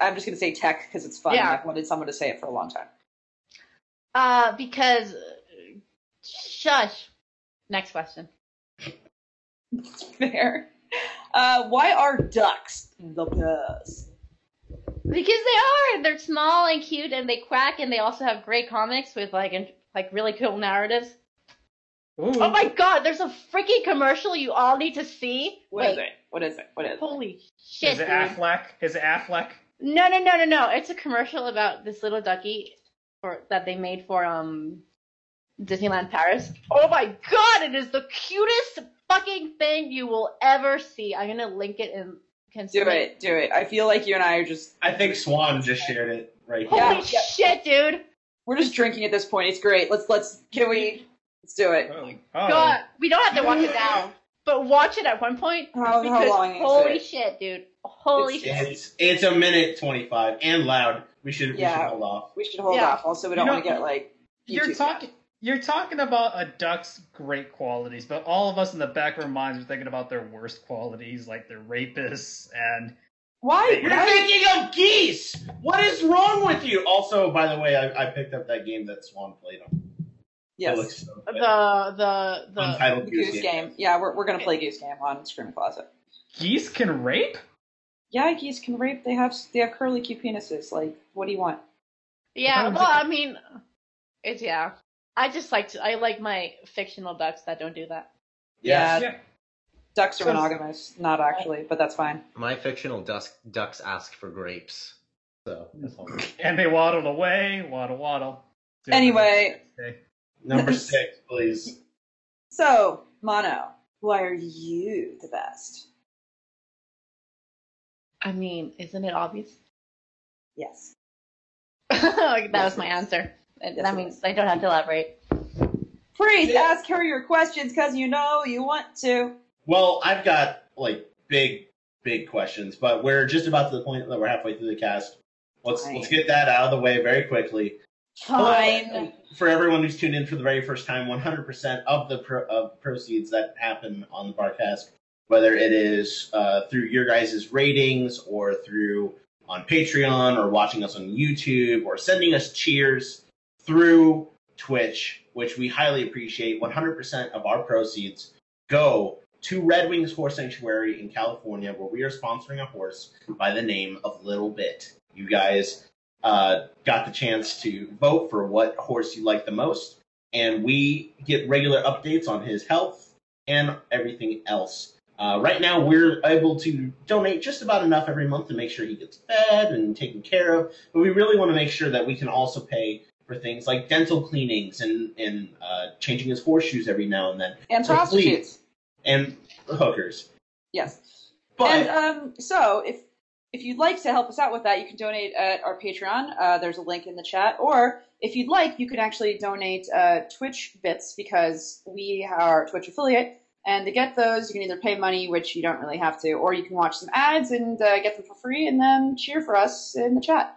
I'm just gonna say tech because it's fun. Yeah. I've wanted someone to say it for a long time. Uh, because shush. Next question. Fair. Uh, why are ducks the best? Because they are. They're small and cute, and they quack, and they also have great comics with like in, like really cool narratives. Ooh. Oh my god, there's a freaking commercial you all need to see. What Wait, is it? What is it? What is it? Holy shit, Is it dude. Affleck? Is it Affleck? No, no, no, no, no. It's a commercial about this little ducky for that they made for um Disneyland Paris. Oh my god, it is the cutest fucking thing you will ever see. I'm gonna link it in. Can Do it. Do it. I feel like you and I are just I think Swan just shared it right Holy here. Yeah. shit, dude! we're just drinking at this point. It's great. Let's let's can we let's do it. Oh. oh. God, we don't have to watch it now, but watch it at one point. How- how because long is Holy it? shit, dude! Holy It's- shit! It's it's a minute 25 and loud. We should, we Yeah. should hold off. We should hold Yeah. off. Also, we don't know- want to get like You're YouTube talking. You're talking about a duck's great qualities, but all of us in the back of our minds are thinking about their worst qualities, like they're rapists and Why? You're why- thinking of geese! What is wrong with you? Also, by the way, I, I picked up that game that Swan played on. It Yes. so The the the Untitled The Goose game. Yeah, we're, we're gonna play Goose Game on Scream Closet. geese can rape. Yeah, geese can rape. They have they have curly cute penises. Like, what do you want? yeah. Well, I mean, it's yeah. I just like to. I like my fictional ducks that don't do that. Yes. Yeah. Ducks are So- monogamous. Not actually, but that's fine. My fictional ducks, ducks ask for grapes. So. [laughs] And they waddled away, waddle waddle. Do Anyway. the next day. Number [laughs] six, please. So, Mono, why are you the best? I mean, isn't it obvious? Yes. [laughs] like, that was my answer. And Yes, that means. I don't have to elaborate. Priest, ask her your questions because you know you want to. Well, I've got like big, big questions, but we're just about to the point that we're halfway through the cast. Let's Fine. let's get that out of the way very quickly. Fine. For everyone who's tuned in for the very first time, 100% of the pro- of proceeds that happen on the Barcast, whether it is uh, through your guys' ratings or through on Patreon or watching us on YouTube or sending us cheers through Twitch, which we highly appreciate, 100% of our proceeds go to Redwings Horse Sanctuary in California, where we are sponsoring a horse by the name of Little Bit. You guys uh, got the chance to vote for what horse you like the most, and we get regular updates on his health and everything else. Uh, right now, we're able to donate just about enough every month to make sure he gets fed and taken care of, but we really want to make sure that we can also pay for things like dental cleanings and, and uh, changing his horseshoes every now and then. And prostitutes. And hookers. Yes. But and um, so if if you'd like to help us out with that, you can donate at our Patreon. Uh, there's a link in the chat. Or if you'd like, you can actually donate uh, Twitch bits because we are a Twitch affiliate. And to get those, you can either pay money, which you don't really have to, or you can watch some ads and uh, get them for free, and then cheer for us in the chat.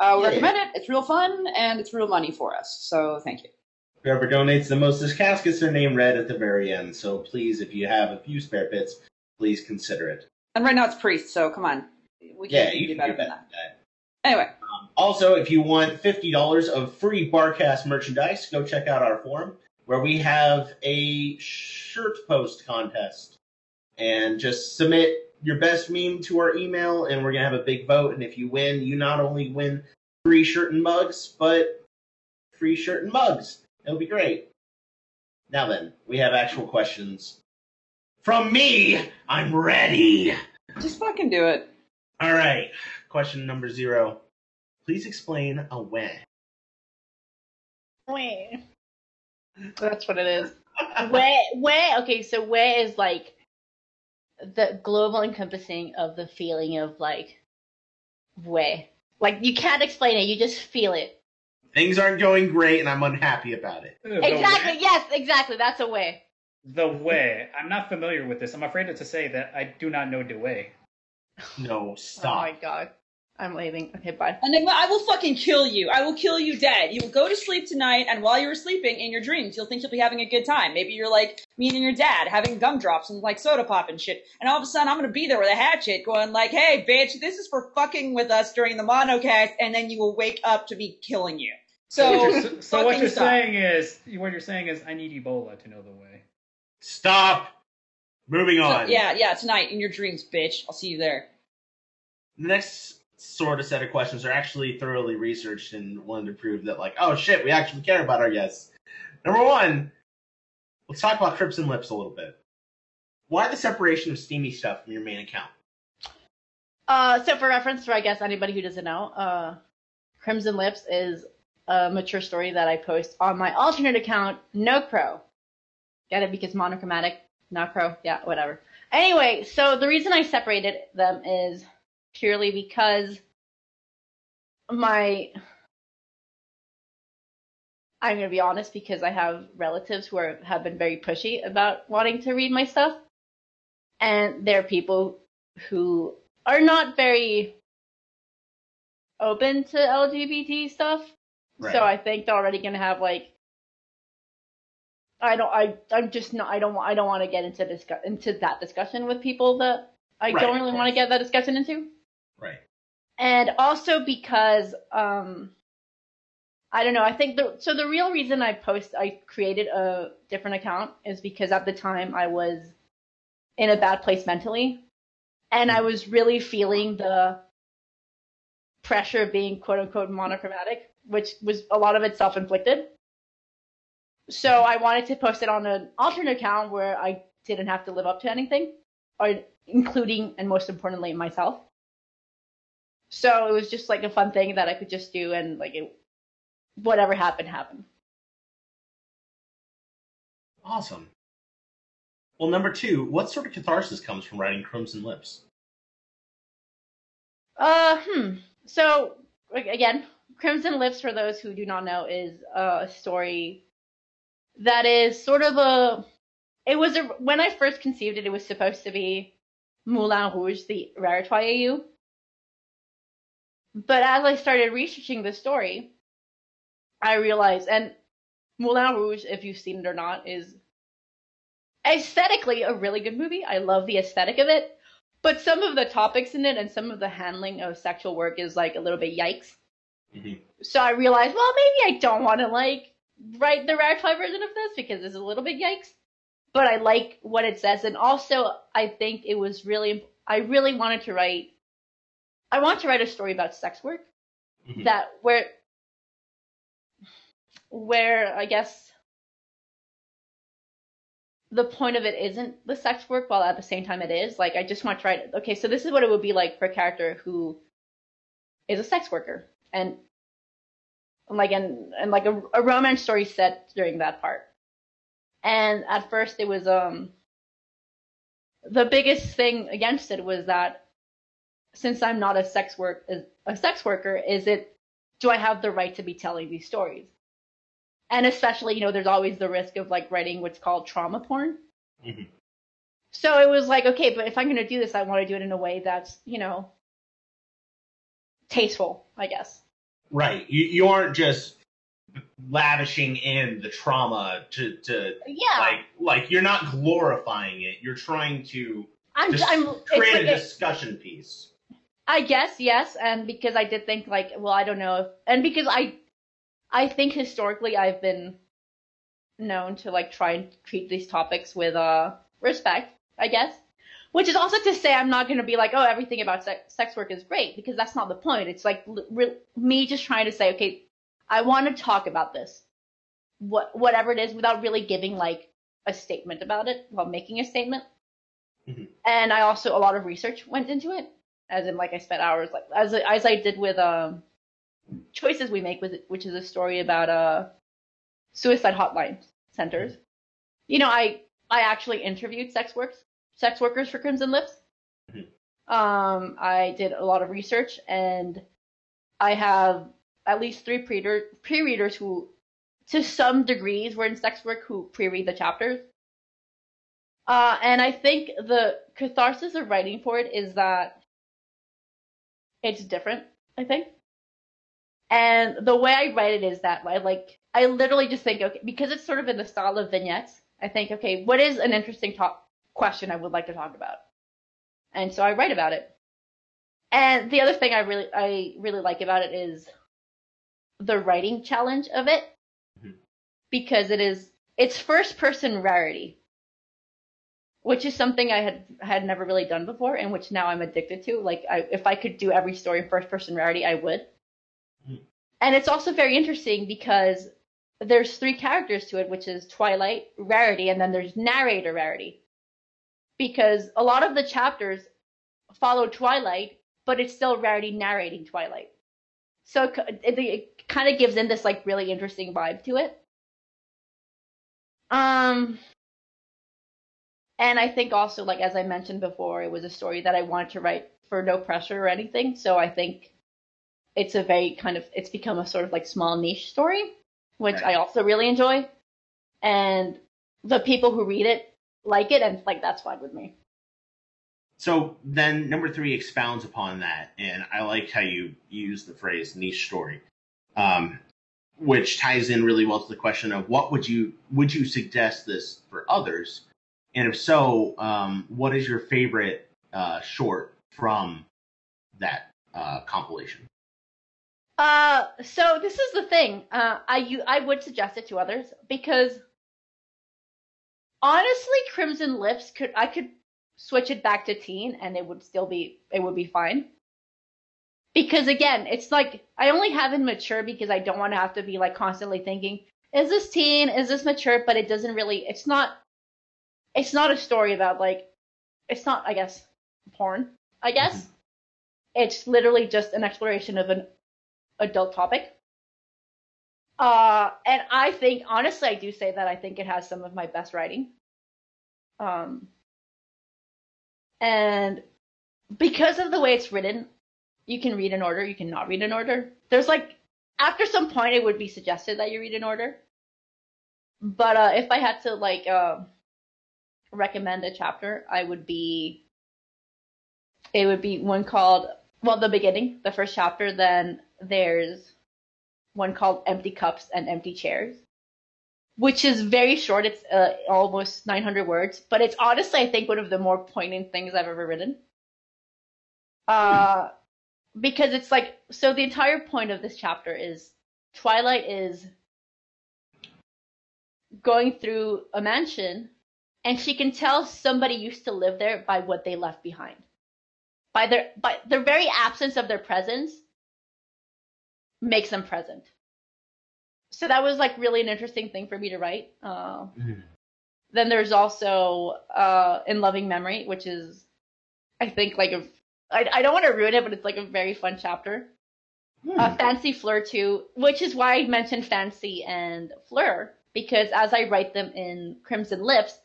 Uh, we Yeah. recommend it. It's real fun and it's real money for us. So thank you. Whoever donates the most this cast gets their name read at the very end. So please, if you have a few spare bits, please consider it. And right now it's priest, so come on. We Yeah, can't you do can better do than better. that. Anyway, Also, if you want fifty dollars of free Barcast merchandise, go check out our forum where we have a shirt post contest, and just submit your best meme to our email, and we're gonna have a big vote. And if you win, you not only win free shirt and mugs, but free shirt and mugs. It'll be great. Now then, we have actual questions from me. I'm ready. just fucking do it. All right. Question number zero. Please explain a when. Wait. That's what it is. [laughs] Where, where, okay, so where is like the global encompassing of the feeling of like where? Like you can't explain it, you just feel it. Things aren't going great and I'm unhappy about it. The Exactly, yes, exactly, that's a way. The way. I'm not familiar with this. I'm afraid to say that I do not know the way. No, stop. Oh my god. I'm leaving. Okay, bye. And then I will fucking kill you. I will kill you dead. You will go to sleep tonight, and while you're sleeping in your dreams, you'll think you'll be having a good time. Maybe you're like me and your dad having gumdrops and like soda pop and shit. And all of a sudden, I'm gonna be there with a hatchet, going like, "Hey, bitch, this is for fucking with us during the monocast," and then you will wake up to be killing you. So, what you're, so what you're saying is what you're saying is I need Ebola to know the way. Stop. Moving So, on. yeah, yeah, tonight in your dreams, bitch. I'll see you there. Next sort of set of questions are actually thoroughly researched and wanted to prove that, like, oh shit, we actually care about our guests. Number one, let's talk about Crimson Lips a little bit. Why the separation of steamy stuff from your main account? Uh, so for reference, for I guess anybody who doesn't know, uh, Crimson Lips is a mature story that I post on my alternate account, No Crow. Get it because monochromatic, not crow, yeah, whatever. Anyway, so the reason I separated them is purely because my I'm gonna be honest because I have relatives who are have been very pushy about wanting to read my stuff, and there are people who are not very open to LGBT stuff. Right. So I think they're already gonna have like I don't I I'm just not I don't want I don't want to get into discuss into that discussion with people that I Right, don't really want to get that discussion into. Right. And also because um I don't know, I think the so the real reason I post I created a different account is because at the time I was in a bad place mentally and I was really feeling the pressure of being quote unquote monochromatic, which was a lot of it self inflicted. So I wanted to post it on an alternate account where I didn't have to live up to anything, or including and most importantly myself. So it was just like a fun thing that I could just do and like it, whatever happened happened. Awesome. Well, number two, what sort of catharsis comes from writing Crimson Lips? Uh, hmm. So again, Crimson Lips, for those who do not know, is a story that is sort of a. It was a when I first conceived it, it was supposed to be Moulin Rouge, the Raritwi AU. But as I started researching the story, I realized, and Moulin Rouge, if you've seen it or not, is aesthetically a really good movie. I love the aesthetic of it, but some of the topics in it and some of the handling of sexual work is like a little bit yikes. Mhm. So I realized, well, maybe I don't want to like write the Raritwi version of this because it's a little bit yikes. But I like what it says, and also I think it was really, I really wanted to write, I want to write a story about sex work Mhm. that where, where I guess the point of it isn't the sex work, while at the same time it is. Like I just want to write, okay, so this is what it would be like for a character who is a sex worker, and like and and like a, a romance story set during that part. And at first it was um the biggest thing against it was that since I'm not a sex work a sex worker, is it do I have the right to be telling these stories? And especially, you know, there's always the risk of like writing what's called trauma porn. Mhm. So it was like, okay, but if I'm going to do this, I want to do it in a way that's, you know, tasteful, I guess. Right. You you aren't just lavishing in the trauma to to Yeah. like like you're not glorifying it. You're trying to I'm, just I'm, create like a a- discussion piece. I guess yes, and because I did think like, well, I don't know if, and because I, I think historically I've been known to like try and treat these topics with uh respect, I guess. Which is also to say I'm not going to be like, oh, everything about sex, sex work is great because that's not the point. It's like re- me just trying to say, okay, I want to talk about this, what whatever it is, without really giving like a statement about it while making a statement. Mhm. And I also a lot of research went into it as in like I spent hours like as as I did with um choices we make with which is a story about uh suicide hotline centers. You know, I I actually interviewed sex works sex workers for Crimson Lips. Mhm. Um, I did a lot of research and I have at least three pre pre-readers who to some degrees were in sex work who pre-read the chapters. Uh, and I think the catharsis of writing for it is that it's different, I think. And the way I write it is that I like I literally just think okay because it's sort of in the style of vignettes. I think okay, what is an interesting top question I would like to talk about, and so I write about it. And the other thing I really I really like about it is the writing challenge of it Mhm. because it is it's first person rarity which is something I had had never really done before, and which now I'm addicted to. Like, I, if I could do every story in first person rarity, I would. Mhm. And it's also very interesting because there's three characters to it, which is Twilight, Rarity, and then there's Narrator Rarity. Because a lot of the chapters follow Twilight, but it's still Rarity narrating Twilight. So it, it, it kind of gives in this like really interesting vibe to it. Um, and I think also, like as I mentioned before, it was a story that I wanted to write for no pressure or anything. So I think it's a very kind of it's become a sort of like small niche story, which Right. I also really enjoy. And the people who read it like it, and like that's fine with me. So then number three expounds upon that, and I like how you use the phrase niche story, um, which ties in really well to the question of what would you would you suggest this for others, and if so, um, what is your favorite uh, short from that uh, compilation? Uh, so this is the thing. Uh, I you I would suggest it to others because honestly, Crimson Lips could I could switch it back to teen and it would still be it would be fine. Because again, it's like I only have it mature because I don't want to have to be like constantly thinking, is this teen? Is this mature? But it doesn't really. It's not. It's not a story about like. It's not. I guess porn. I guess. It's literally just an exploration of an adult topic. Uh, and I think, honestly, I do say that I think it has some of my best writing. Um, and because of the way it's written, you can read in order, you can not read in order. There's like, after some point, it would be suggested that you read in order. but uh, if I had to like uh, recommend a chapter, I would be it would be one called well the beginning, the first chapter. Then there's one called Empty Cups and Empty Chairs, which is very short. It's uh, almost 900 words, but it's honestly I think one of the more poignant things I've ever written. Uh, because it's like so the entire point of this chapter is Twilight is going through a mansion and she can tell somebody used to live there by what they left behind. By their by the very absence of their presence makes them present. So that was like really an interesting thing for me to write. Uh, Then there's also uh, in loving memory, which is I think like a I, I don't want to ruin it, but it's like a very fun chapter. Uh, Fancy Fleur too, which is why I mentioned Fancy and Fleur because as I write them in Crimson Lips,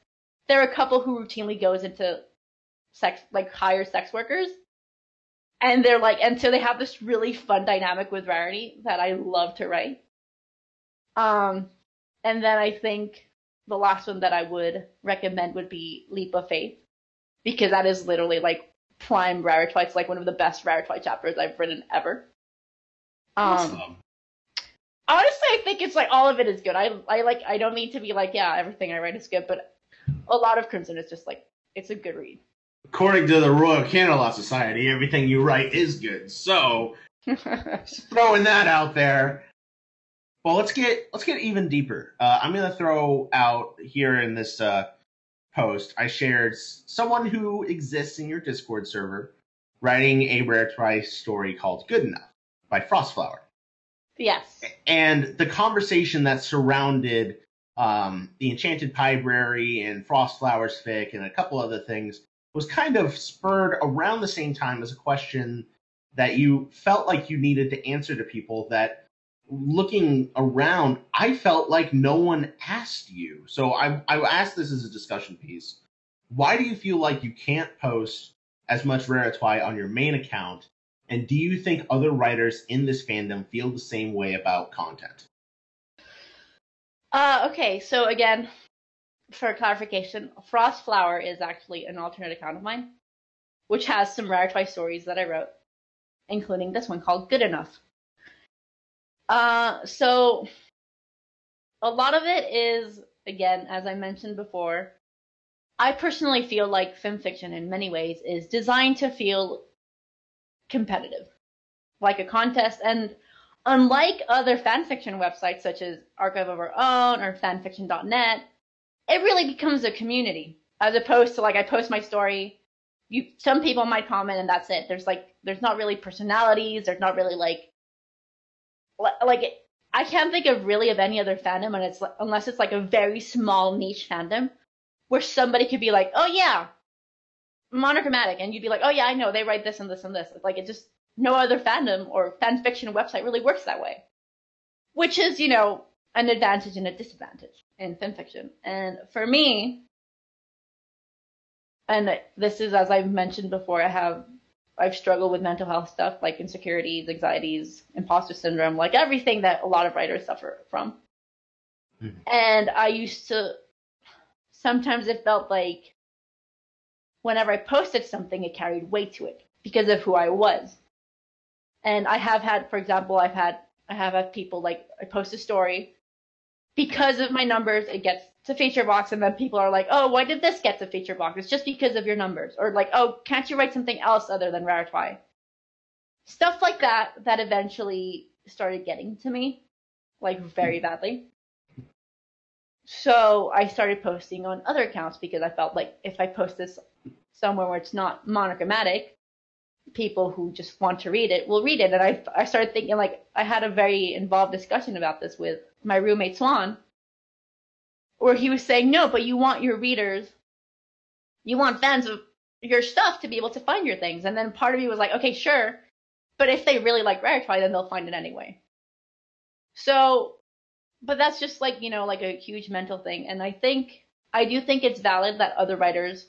there are a couple who routinely goes into sex like hire sex workers, and they're like, and so they have this really fun dynamic with Rarity that I love to write. Um, and then I think the last one that I would recommend would be Leap of Faith because that is literally like prime Rarity. It's like one of the best Rarity chapters I've written ever. Um, Awesome. honestly, I think it's like all of it is good. I I like I don't mean to be like yeah everything I write is good, but a lot of Crimson is just like it's a good read. According to the Royal Candlelight Society, everything you write is good. So [laughs] just throwing that out there. Well, let's get let's get even deeper. Uh, I'm gonna throw out here in this uh, post. I shared someone who exists in your Discord server writing a Raritwi story called "Good Enough" by Frostflower. yes. and the conversation that surrounded um, the Enchanted Library and Frostflowers fic and a couple other things was kind of spurred around the same time as a question that you felt like you needed to answer to people that looking around i felt like no one asked you. So i, I asked this as a discussion piece. Why do you feel like you can't post as much raritwi on your main account? And do you think other writers in this fandom feel the same way about content? Uh, okay, so again, for clarification, Frost Flower is actually an alternate account of mine, which has some Raritwi stories that I wrote, including this one called Good Enough. Uh, so a lot of it is, again, as I mentioned before, I personally feel like fiction in many ways is designed to feel competitive, like a contest, and unlike other fanfiction websites such as Archive of Our Own or fanfiction.net, it really becomes a community as opposed to like I post my story. You, some people might comment and that's it. There's like, there's not really personalities. There's not really like, like I can't think of really of any other fandom, and it's like, unless it's like a very small niche fandom where somebody could be like, oh yeah, monochromatic, and you'd be like, oh yeah, I know they write this and this and this. Like it just no other fandom or fan fiction website really works that way, which is you know an advantage and a disadvantage in fan fiction. And for me, and this is as I've mentioned before, I have I've struggled with mental health stuff like insecurities, anxieties, imposter syndrome, like everything that a lot of writers suffer from. Mhm. And I used to sometimes it felt like whenever I posted something, it carried weight to it because of who I was. And I have had, for example, I've had I have had people like I post a story because of my numbers, it gets to feature box, and then people are like, "Oh, why did this get to feature box? It's just because of your numbers," or like, "Oh, can't you write something else other than Raritwi?" Stuff like that that eventually started getting to me, like very badly. So I started posting on other accounts because I felt like if I post this somewhere where it's not monochromatic, people who just want to read it will read it. And I, I started thinking like I had a very involved discussion about this with my roommate Swan, where he was saying, no, but you want your readers, you want fans of your stuff to be able to find your things. And then part of me was like, okay, sure, but if they really like Raritwi, then they'll find it anyway. So, but that's just like, you know, like a huge mental thing. And I think, I do think it's valid that other writers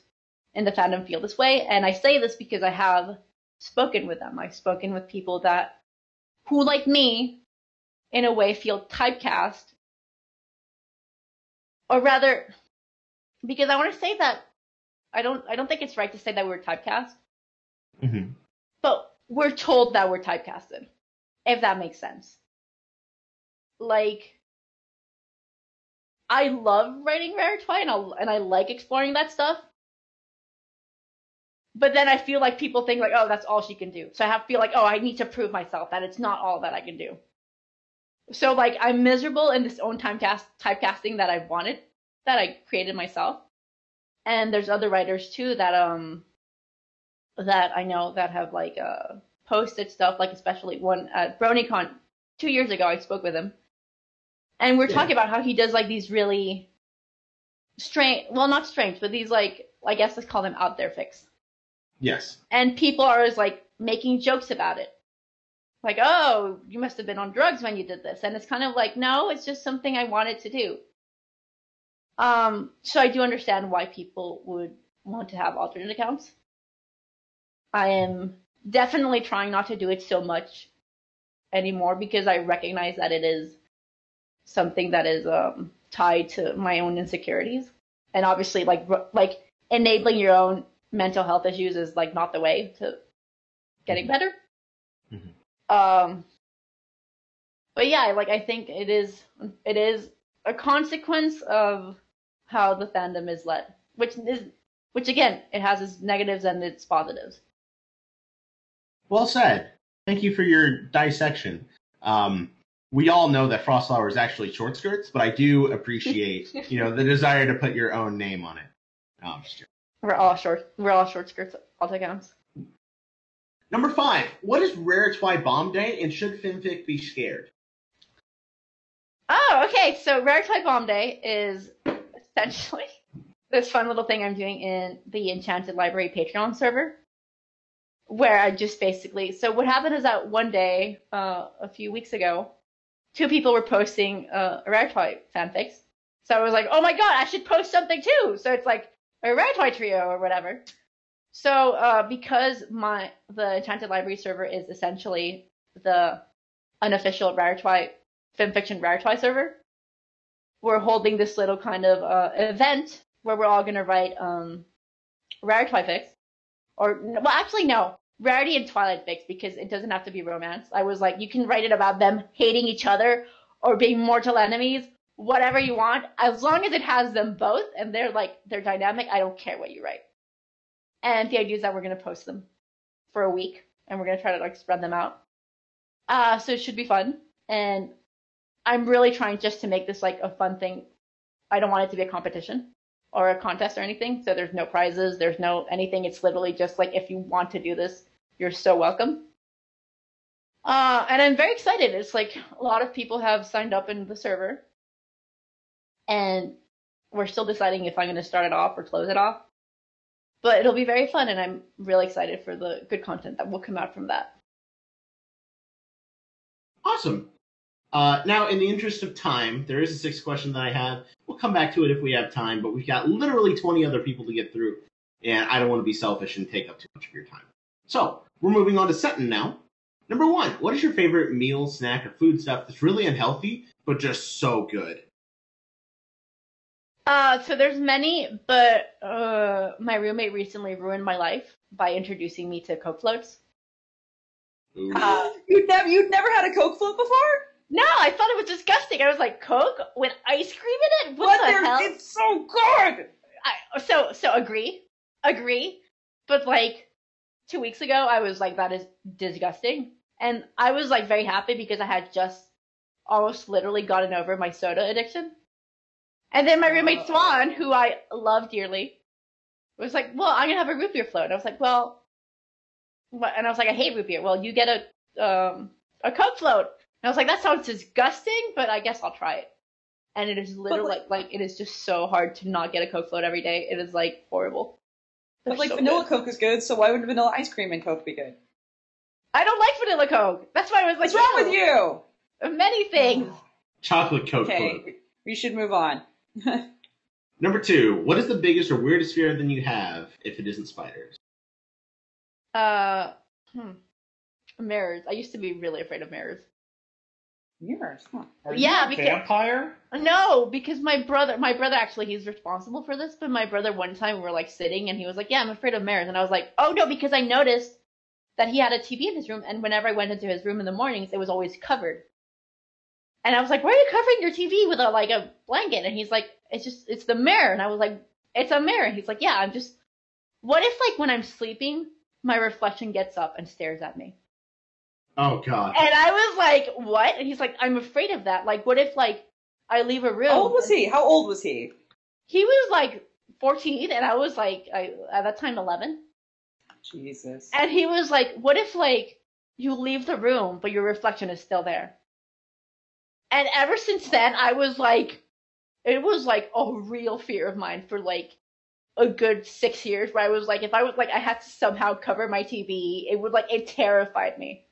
in the fandom feel this way. And I say this because I have spoken with them. I've spoken with people that, who like me, in a way feel typecast or rather, because I want to say that I don't I don't think it's right to say that we're typecast, Mm-hmm. but we're told that we're typecasted, if that makes sense. Like, I love writing Raritwi and, I like exploring that stuff. But then I feel like people think like, oh, that's all she can do. So I have feel like, oh, I need to prove myself that it's not all that I can do. So like I'm miserable in this own time cast typecasting that I wanted, that I created myself. And there's other writers too that um that I know that have like uh posted stuff, like especially one at BronyCon two years ago I spoke with him. And we're Yeah. talking about how he does like these really strange well not strange, but these like I guess let's call them out there fics Yes. and people are always like making jokes about it. Like oh you must have been on drugs when you did this. And it's kind of like no it's just something i wanted to do. Um so i do understand why people would want to have alternate accounts. I am definitely trying not to do it so much anymore because i recognize that it is something that is um tied to my own insecurities. And obviously like like enabling your own mental health issues is like not the way to getting better. Mhm. Um, but yeah, like I think it is it is a consequence of how the fandom is led, which is which again it has its negatives and its positives. Well said. Thank you for your dissection. Um, we all know that Frostflower is actually short skirts, but I do appreciate, [laughs] you know, the desire to put your own name on it. No, I'm just joking. We're all short we're all short skirts all accounts. Number five. What is Raritwi Bomb Day, and should FimFic be scared? Oh, okay. So Raritwi Bomb Day is essentially [laughs] this fun little thing I'm doing in the Enchanted Library Patreon server, where I just basically. So what happened is that one day, uh, a few weeks ago, two people were posting uh, Raritwi fanfics. So I was like, oh my god, I should post something too. So it's like Raritwi trio or whatever. So uh, because my the Enchanted Library server is essentially the unofficial Raritwi fanfiction Raritwi server, we're holding this little kind of uh, event where we're all gonna write um, Raritwi fics, or well, actually no, Rarity and Twilight fics because it doesn't have to be romance. I was like, you can write it about them hating each other or being mortal enemies, whatever you want, as long as it has them both and they're like they're dynamic. I don't care what you write. And the idea is that we're gonna post them for a week and we're gonna try to like spread them out. Uh, so it should be fun. And I'm really trying just to make this like a fun thing. I don't want it to be a competition or a contest or anything. So there's no prizes, there's no anything. It's literally just like if you want to do this, you're so welcome. Uh, and I'm very excited. It's like a lot of people have signed up in the server, and we're still deciding if I'm going to start it off or close it off. But it'll be very fun, and I'm really excited for the good content that will come out from that. Awesome. Uh, now, in the interest of time, there is a sixth question that I have. We'll come back to it if we have time, but we've got literally 20 other people to get through, and I don't want to be selfish and take up too much of your time. So, we're moving on to Sutton now. Number one, what is your favorite meal, snack, or food stuff that's really unhealthy, but just so good? Uh, so there's many, but uh, my roommate recently ruined my life by introducing me to Coke floats. Uh, You'd never you'd never had a Coke float before? no, I thought it was disgusting. I was like, Coke with ice cream in it? What, What? the hell? It's so good. I, so so agree, agree. But like two weeks ago, I was like, that is disgusting, and I was like very happy because I had just almost literally gotten over my soda addiction. And then my roommate Swan, who I love dearly, was like, "Well, I'm gonna have a root beer float." And I was like, "Well," what? and I was like, "I hate root beer." Well, you get a um a Coke float. And I was like, "That sounds disgusting, but I guess I'll try it." And it is literally like- like, like it is just so hard to not get a Coke float every day. It is like horrible. But They're like so vanilla good. Coke is good, so why would vanilla ice cream and Coke be good? I don't like vanilla Coke. That's why I was like, What's wrong with you? Many things. [laughs] Chocolate Coke. float. We should move on. [laughs] Number two, what is the biggest or weirdest fear that you have if it isn't spiders? Uh, hmm. Mirrors. I used to be really afraid of mirrors. Mirrors, huh? Are Yeah, you a because- vampire? No, because my brother, my brother actually, he's responsible for this. But my brother, one time, we were like sitting, and he was like, "Yeah, I'm afraid of mirrors," and I was like, "Oh no," because I noticed that he had a TV in his room, and whenever I went into his room in the mornings, it was always covered. And I was like, "Why are you covering your TV with a like a blanket?" And he's like, "It's just, it's the mirror." And I was like, "It's a mirror." And he's like, "Yeah, I'm just." What if like when I'm sleeping, my reflection gets up and stares at me? Oh god. And I was like, "What?" And he's like, "I'm afraid of that. Like, what if like I leave a room?" How old was he? How old was he? He was like 14, and I was like, I, at that time 11. Jesus. And he was like, "What if like you leave the room, but your reflection is still there?" And ever since then, I was like, it was like a real fear of mine for like a good six years. Where I was like, if I was like, I had to somehow cover my TV, it would like it terrified me.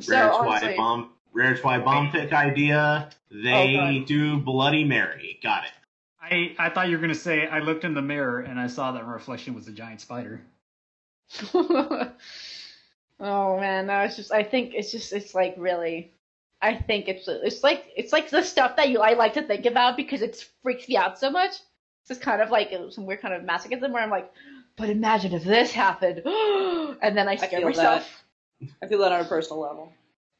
So Rare honestly, bomb. Raritwi bomb pick idea. They Oh, do Bloody Mary. Got it. I, I thought you were gonna say I looked in the mirror and I saw that my reflection was a giant spider. [laughs] oh man, no, it's just I think it's just it's like really I think it's it's like it's like the stuff that you I like to think about because it freaks me out so much. It's just kind of like some weird kind of masochism where I'm like, but imagine if this happened, [gasps] and then I scare feel myself. I feel that on a personal level.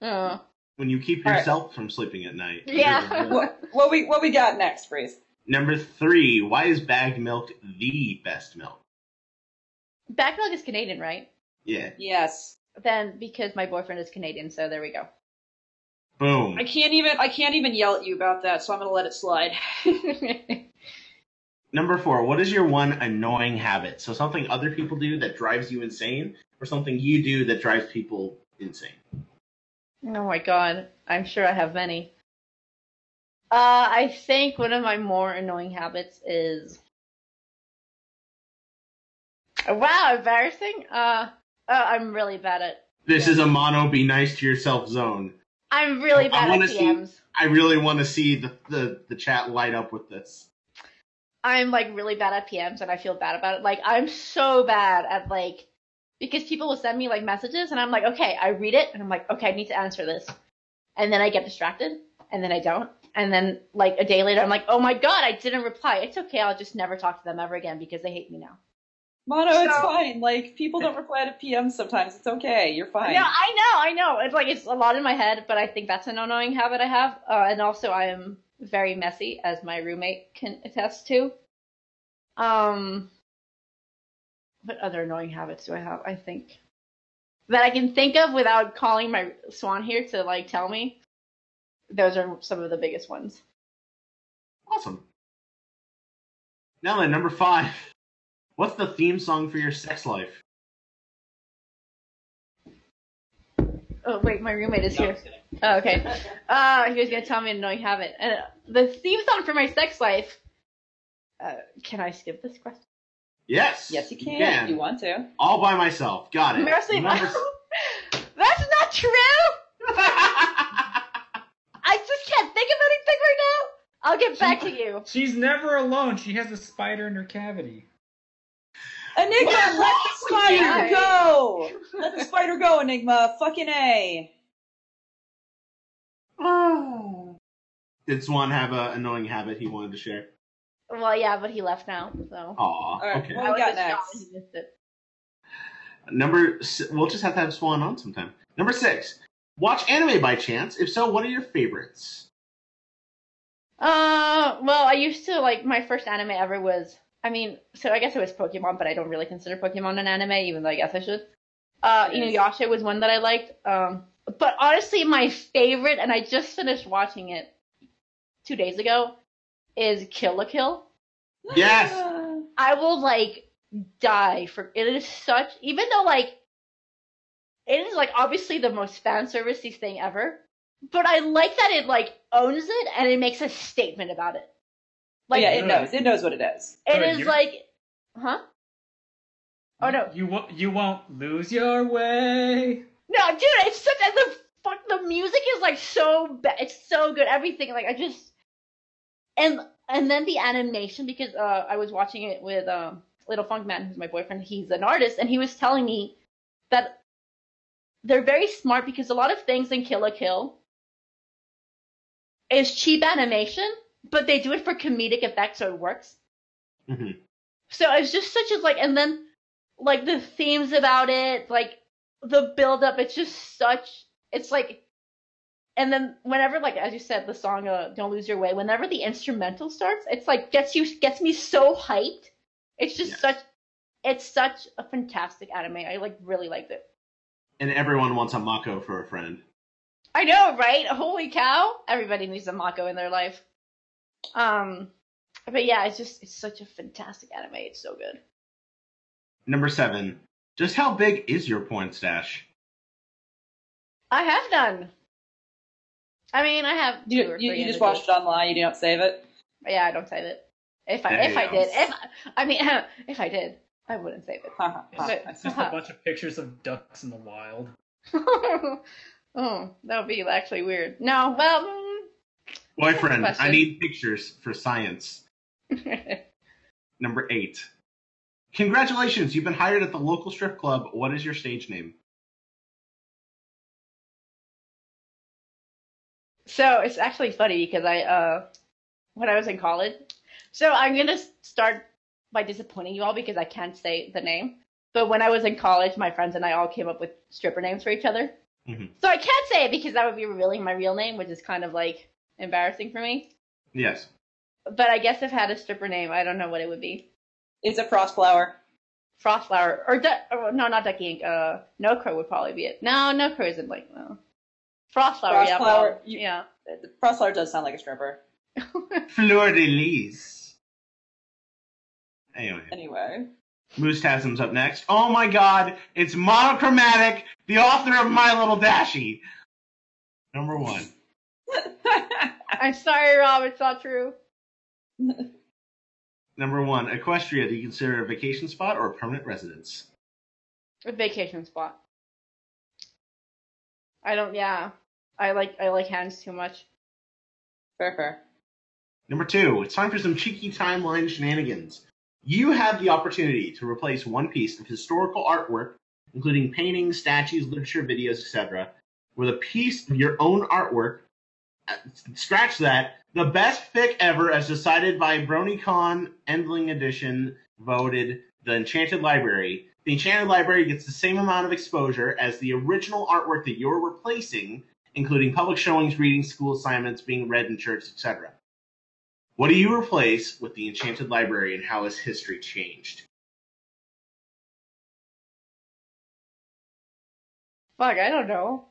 Oh. When you keep All right. yourself from sleeping at night. Yeah. [laughs] What what we what we got next, Breeze? Number three. Why is bagged milk the best milk? Back milk is Canadian, right? Yeah. Yes. Then because my boyfriend is Canadian, so there we go. Boom. I can't even I can't even yell at you about that, so I'm gonna let it slide. [laughs] Number four. What is your one annoying habit? So something other people do that drives you insane, or something you do that drives people insane. Oh my god, I'm sure I have many. Uh, I think one of my more annoying habits is. Wow, embarrassing. Uh, uh, I'm really bad at. This is a mono be nice to yourself zone. I'm really bad at wanna see- PMs. I really want to see the, the, the chat light up with this. I'm like really bad at PMs, and I feel bad about it. Like I'm so bad at like because people will send me like messages, and I'm like, okay, I read it, and I'm like, okay, I need to answer this, and then I get distracted, and then I don't, and then like a day later, I'm like, oh my god, I didn't reply. It's okay, I'll just never talk to them ever again because they hate me now. Mono, it's fine. Like people don't reply to PMs sometimes. It's okay. You're fine. No, I know, I know. It's like it's a lot in my head, but I think that's an annoying habit I have. Uh, and also, I am very messy, as my roommate can attest to. Um, what other annoying habits do I have? I think that I can think of without calling my swan here to like tell me. Those are some of the biggest ones. Awesome. Now then, number five. What's the theme song for your sex life? Oh wait, my roommate is No, here. I'm just kidding. Oh, okay. [laughs] Uh, he was gonna tell me an annoying habit. And uh, the theme song for my sex life. Uh, can I skip this question? Yes. Yes, you can, if you want to. All by myself. Got it. [laughs] Mercy, Number [laughs] that's not true. I just can't think of anything right now. I'll get back to you. She's never alone. She has a spider in her cavity. Enigma, [laughs] let the spider you? go. Let the spider go, Enigma. Fucking a. Oh. [sighs] Did Swan have an annoying habit he wanted to share? Well, yeah, but he left now, so. Aw, right, okay. well- I we was got next? he missed it. Number, we'll just have to have Swan on sometime. Number six. Watch anime by chance? If so, what are your favorites? Uh, well, I used to like my first anime ever was. I mean, so I guess it was Pokemon, but I don't really consider Pokemon an anime, even though I guess I should. Uh, It is. Inuyasha was one that I liked. Um, but honestly, my favorite, and I just finished watching it two days ago, is Kill la Kill. Yes. I will like die for it is such even though like it is like obviously the most fan servicey thing ever. But I like that it like owns it and it makes a statement about it. Like yeah, it Good. knows. It knows what it is. it Good, is you're- like Huh? Oh no. You won't. You won't lose your way. No, dude, it's such the fuck the music is like so bad. It's so good. Everything like I just and and then the animation because uh I was watching it with um Little Funk Man, who's my boyfriend. He's an artist, and he was telling me that they're very smart because a lot of things in Kill la Kill is cheap animation, but they do it for comedic effect, so it works. Mhm. So it's just such a like, and then like the themes about it, like the build up. It's just such. It's like, and then whenever like as you said, the song uh, "Don't Lose Your Way," whenever the instrumental starts, it's like gets you gets me so hyped. It's just Yes. such. It's such a fantastic anime. I like really liked it. And everyone wants a Mako for a friend. I know, right? Holy cow! Everybody needs a Mako in their life. Um, but yeah, it's just it's such a fantastic anime. It's so good. Number seven. Just how big is your porn stash? I have done. I mean, I have two You, or you, three you just images. watch it online. You don't save it. Yeah, I don't save it. If I There if I go. did, if I mean, [laughs] if I did, I wouldn't save it. [laughs] But- It's just a bunch of pictures of ducks in the wild. [laughs] oh, that would be actually weird. No, well, Boyfriend, I need pictures for science. [laughs] Number eight. Congratulations, you've been hired at the local strip club. What is your stage name? So it's actually funny because I, uh, when I was in college, so I'm gonna start by disappointing you all because I can't say the name. But when I was in college, my friends and I all came up with stripper names for each other. Mhm. So I can't say it because that would be revealing my real name, which is kind of like embarrassing for me. Yes. But I guess if I had a stripper name, I don't know what it would be. It's a frostflower. Frostflower or, du- or no, not Ducky Ink. Uh, No Crow would probably be it. No, No Crow isn't like no. Frostflower, yeah, Frostflower, well, you- yeah. The frostflower does sound like a stripper. [laughs] Fleur de Lis. Anyway, Anyway. Moostasm's up next. Oh my god, it's Monochromatic, the author of My Little Dashie. Number one. [laughs] [laughs] I'm sorry, Rob. It's not true. [laughs] Number one, Equestria, do you consider it a vacation spot or a permanent residence? A vacation spot. I don't. Yeah, I like I like hands too much. fair, fair. Number two, it's time for some cheeky timeline shenanigans. You have the opportunity to replace one piece of historical artwork, including paintings, statues, literature, videos, etc., with a piece of your own artwork. Scratch that. The best fic ever, as decided by BronyCon Endling Edition, voted The Enchanted Library. The Enchanted Library gets the same amount of exposure as the original artwork that you're replacing, including public showings, readings, school assignments, being read in church, etc. What do you replace with the Enchanted Library and how has history changed? Fuck, I don't know.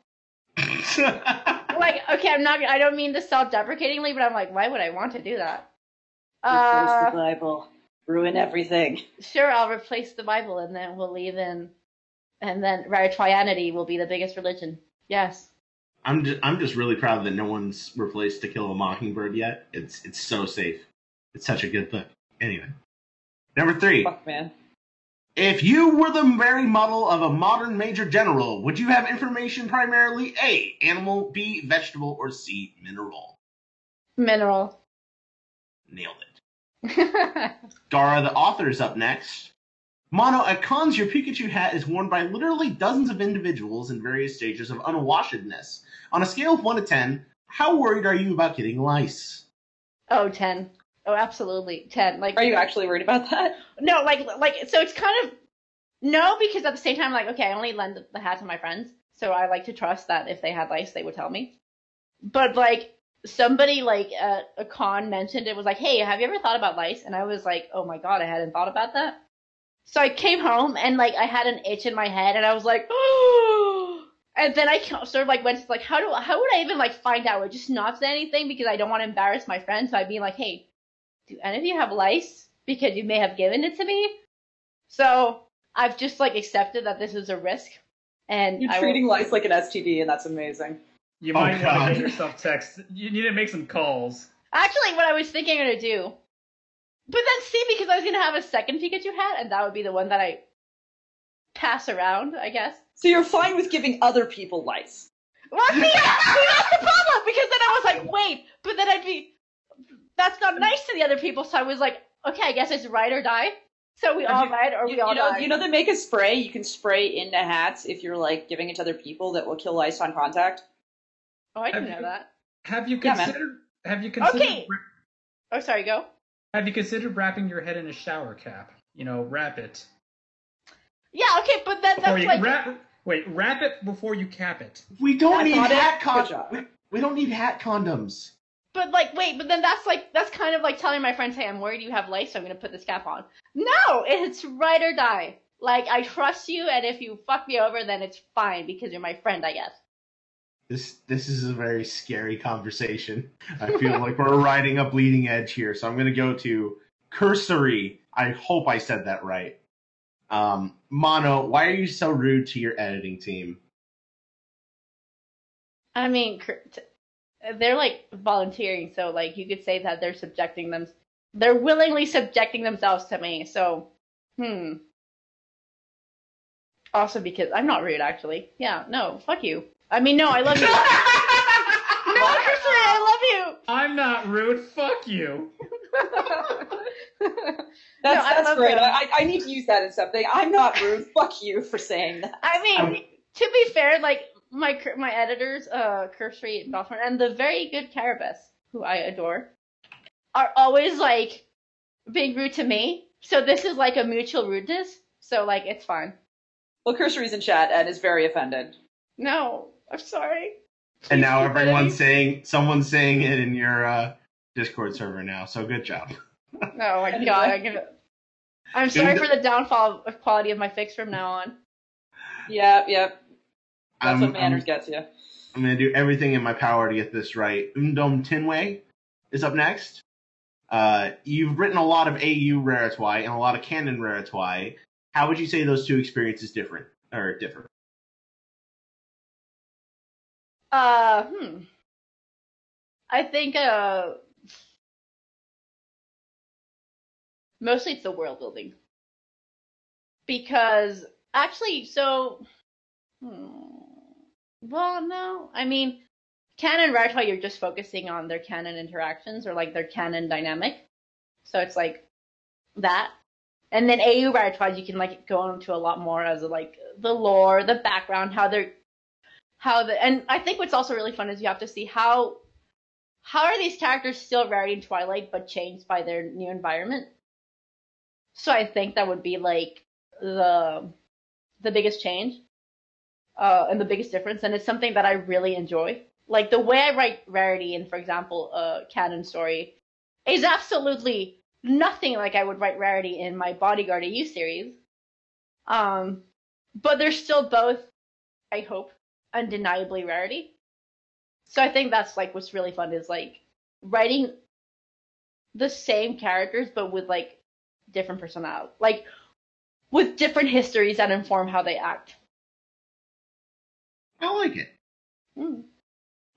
[laughs] [laughs] Like, okay, I'm not. I don't mean this self-deprecatingly, but I'm like, why would I want to do that? Replace the Uh, Bible. Ruin everything. sure, I'll replace the Bible, and then we'll leave in, and then Trianity will be the biggest religion. Yes. I'm just, I'm just really proud that no one's replaced To Kill a Mockingbird yet. It's it's so safe. It's such a good book. Anyway, number three. Fuck, man. If you were the very model of a modern major general, would you have information primarily A, animal, B, vegetable, or C, mineral? Mineral. Nailed it. [laughs] Gara, the author, is up next. Mono, at cons, your Pikachu hat is worn by literally dozens of individuals in various stages of unwashedness. On a scale of 1 to 10, how worried are you about getting lice? oh, 10. Oh, absolutely. 10. Like, Are you actually worried about that? No, like like so it's kind of no because at the same time like okay I only lend the hat to my friends so I like to trust that if they had lice they would tell me. But like somebody like at a con mentioned it was like hey have you ever thought about lice and I was like oh my god I hadn't thought about that. So I came home and like I had an itch in my head and I was like oh and then I sort of like went to like how do how would I even like find out? I would just not say anything because I don't want to embarrass my friends. So I'd be like hey do any of you have lice? Because you may have given it to me. So I've just like accepted that this is a risk, and You're I will- treating life like an STD, and that's amazing. You Oh, might want to get yourself text. You need to make some calls. Actually, what I was thinking I'm gonna do, but then see, because I was gonna have a second Pikachu hat, and that would be the one that I pass around, I guess. So you're fine with giving other people lice. Well, see, see, that's the problem because then I was like, wait, but then I'd be, that's not nice to the other people. So I was like, okay, I guess it's ride or die. So we all you- ride or You, we all you know, die. you know they make a spray you can spray into hats if you're like giving it to other people that will kill lice on contact. oh, I didn't Have know you- that. Have you Yeah, considered Have you considered Okay. Oh, sorry, go. have you considered wrapping your head in a shower cap? You know, wrap it. Yeah, okay, but that, Before that's you like wrap wait, wrap it before you cap it. We don't That's need hat condoms. We, we don't need hat condoms. But like, wait, but then that's like that's kind of like telling my friends, "Hey, I'm worried you have lice, so I'm gonna put this cap on." No, it's ride or die. Like I trust you, and if you fuck me over, then it's fine because you're my friend, I guess. This this is a very scary conversation. I feel [laughs] like we're riding a bleeding edge here, so I'm gonna go to cursory. I hope I said that right. Um, Mono, why are you so rude to your editing team? I mean, cr- t- they're like volunteering, so like you could say that they're subjecting them, they're willingly subjecting themselves to me. So, hmm. Also, because I'm not rude, actually. Yeah, no, fuck you. I mean, no, I love you. [laughs] no, Cursory, I I'm not rude, fuck you. [laughs] That's, No, that's love great. them. I, I need to use that in something. I'm not rude. Fuck you for saying that. I mean, Um, to be fair, like my my editors, uh, Cursory, Dolphin, and the very good Carabas, who I adore, are always like being rude to me. So this is like a mutual rudeness. So like it's fine. Well, Cursory's in chat and is very offended. No, I'm sorry. And now everyone's editing. saying someone's saying it in your uh, Discord server now. So good job. [laughs] Oh my Anyway. god, I give gonna. I'm sorry [laughs] for the downfall of quality of my fix from now on. Yep, yep. That's I'm- what manners I'm- gets you. I'm gonna do everything in my power to get this right. Undom Tinway is up next. Uh, you've written a lot of AU Raritwi and a lot of canon Raritwi. How would you say those two experiences different or differ? Uh, hmm. I think, uh, mostly it's the world building. Because, actually, so, hmm, well, no, I mean, canon Raritwi, you're just focusing on their canon interactions or like their canon dynamic. So it's like that. And then AU Raritwi, you can like go into a lot more as like the lore, the background, how they're how the and I think what's also really fun is you have to see how how are these characters still Rarity in Twilight but changed by their new environment. So I think that would be like the the biggest change uh, and the biggest difference, and it's something that I really enjoy. Like the way I write Rarity in, for example, a canon story is absolutely nothing like I would write Rarity in my Bodyguard AU series. Um, but they're still both, I hope, undeniably rarity. So I think that's like what's really fun is like writing the same characters but with like different personalities, like with different histories that inform how they act. I like it. Mm.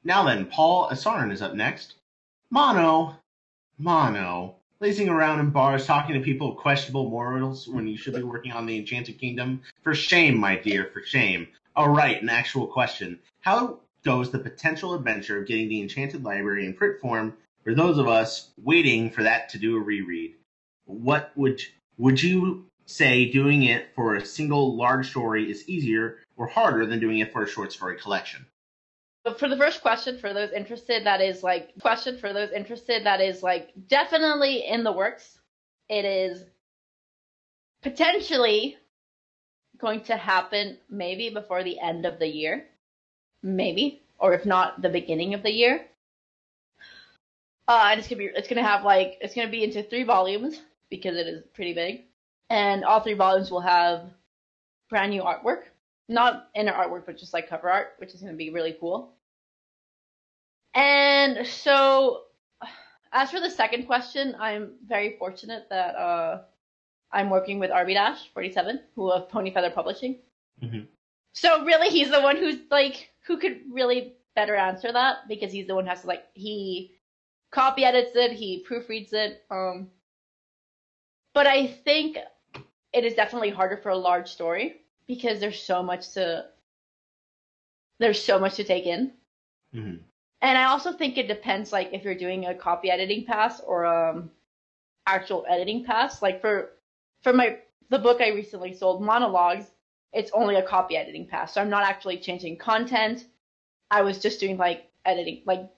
Now then, Paul Asarin is up next. Mono, Mono, lazing around in bars talking to people of questionable morals when you should be working on the Enchanted Kingdom. For shame, my dear, for shame. All right, an actual question. How goes the potential adventure of getting the Enchanted Library in print form for those of us waiting for that to do a reread? What would would you say doing it for a single large story is easier or harder than doing it for a short story collection? But for the first question, for those interested, that is like question for those interested, that is like definitely in the works. It is potentially going to happen maybe before the end of the year, maybe, or if not the beginning of the year. Uh, and it's gonna be it's gonna have like it's gonna be into three volumes because it is pretty big, and all three volumes will have brand new artwork not inner artwork, but just like cover art, which is going to be really cool. And so, as for the second question, I'm very fortunate that uh, I'm working with RB Dash 47, who of Pony Feather Publishing. Mhm. So really, he's the one who's like who could really better answer that because he's the one who has to like he copy edits it, he proofreads it. Um, but I think it is definitely harder for a large story because there's so much to there's so much to take in. Mhm. And I also think it depends like if you're doing a copy editing pass or um actual editing pass. Like for for my the book I recently sold, Monologues, it's only a copy editing pass. So I'm not actually changing content. I was just doing like editing like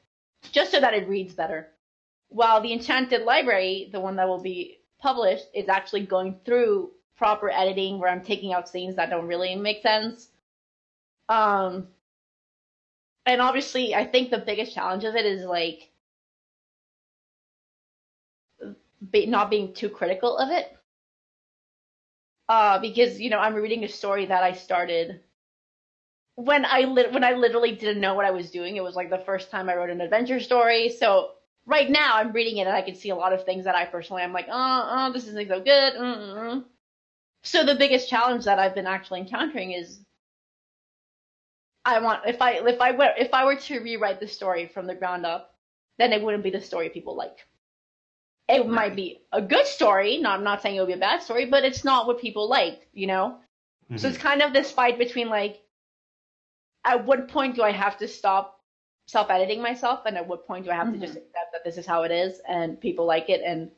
just so that it reads better. While the Enchanted Library, the one that will be published, is actually going through proper editing where I'm taking out scenes that don't really make sense. Um, and obviously, I think the biggest challenge of it is like be, not being too critical of it. Uh, because you know I'm reading a story that I started when I lit when I literally didn't know what I was doing. It was like the first time I wrote an adventure story. So right now I'm reading it and I can see a lot of things that I personally I'm like, oh, oh this isn't so good. Mm-mm. So the biggest challenge that I've been actually encountering is I want if I if I were if I were to rewrite the story from the ground up, then it wouldn't be the story people like. It might be a good story. No, I'm not saying it would be a bad story, but it's not what people like, you know. So it's mm-hmm. kind of this fight between like, at what point do I have to stop self-editing myself, and at what point do I have to just mm-hmm. accept that this is how it is and people like it, and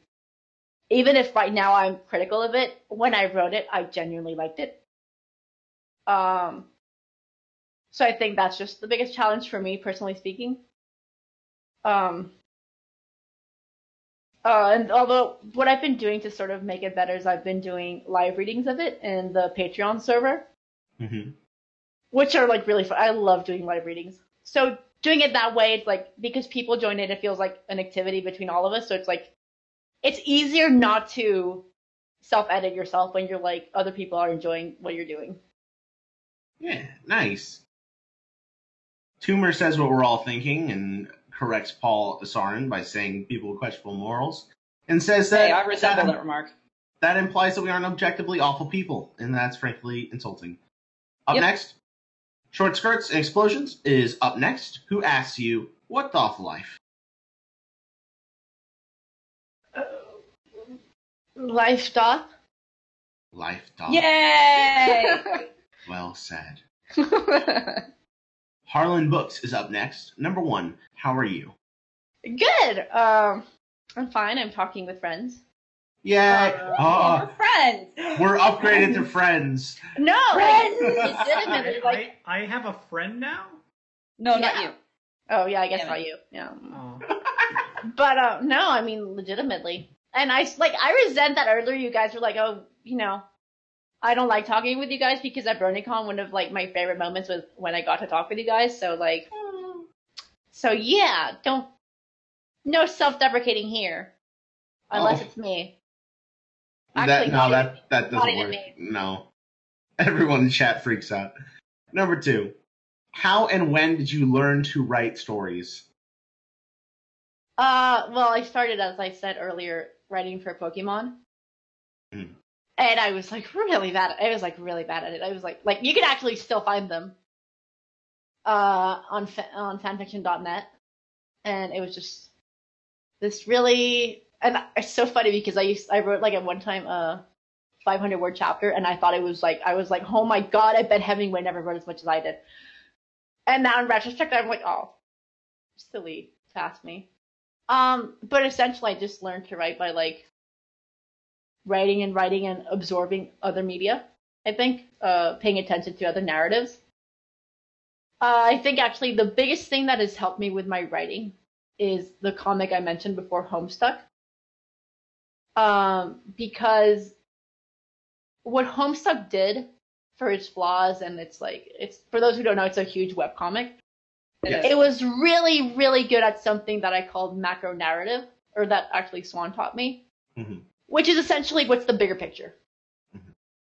even if right now I'm critical of it, when I wrote it, I genuinely liked it. Um, so I think that's just the biggest challenge for me, personally speaking. Um, uh, and although what I've been doing to sort of make it better is I've been doing live readings of it in the Patreon server, hmm which are like really fun. I love doing live readings. So doing it that way, it's like because people join it, it feels like an activity between all of us. So it's like it's easier not to self edit yourself when you're like other people are enjoying what you're doing. Yeah, nice. Toomer says what we're all thinking and corrects Paul Asarin by saying people with questionable morals, and says that Hey, I resemble that, that remark. that implies that we aren't objectively awful people, and that's frankly insulting. Up Yep. next, Short Skirts and Explosions is up next. Who asks you, what doth life? Life dot. Life doth. Yay! [laughs] Well said. [laughs] Harlan Books is up next. Number one, how are you? Good. Um, I'm fine. I'm talking with friends. Yeah. Oh, oh, we're friends. we're upgraded to friends. No, Friends! like, legitimately, I, like, I, I have a friend now. No, not you. oh yeah, I guess Damn not you. Yeah. Oh. But uh, no, I mean legitimately. And I like I resent that earlier you guys were like, oh, you know, I don't like talking with you guys because at BronyCon one of like my favorite moments was when I got to talk with you guys. So like, so yeah, don't no self-deprecating here, unless Oh. it's me. that Actually, no, not that that doesn't work. No. Everyone in chat freaks out. Number two, how and when did you learn to write stories? Uh, well, I started as I said earlier, writing for Pokemon, Mm. and I was like really bad. I was like really bad at it. I was like, like you can actually still find them, uh, on fa- on fanfiction.net, and it was just this really, and it's so funny because I used I wrote like at one time a 500 word chapter, and I thought it was like I was like, oh my god, I bet Hemingway never wrote as much as I did, and now in retrospect, I'm like, oh, silly to ask me. Um, but essentially, I just learned to write by like writing and writing and absorbing other media. I think uh, paying attention to other narratives. Uh, I think actually the biggest thing that has helped me with my writing is the comic I mentioned before, Homestuck. Um, because what Homestuck did for its flaws and it's like it's for those who don't know, it's a huge webcomic. Yes. It was really, really good at something that I called macro narrative, or that actually Swan taught me, Mhm. which is essentially what's the bigger picture. Mhm.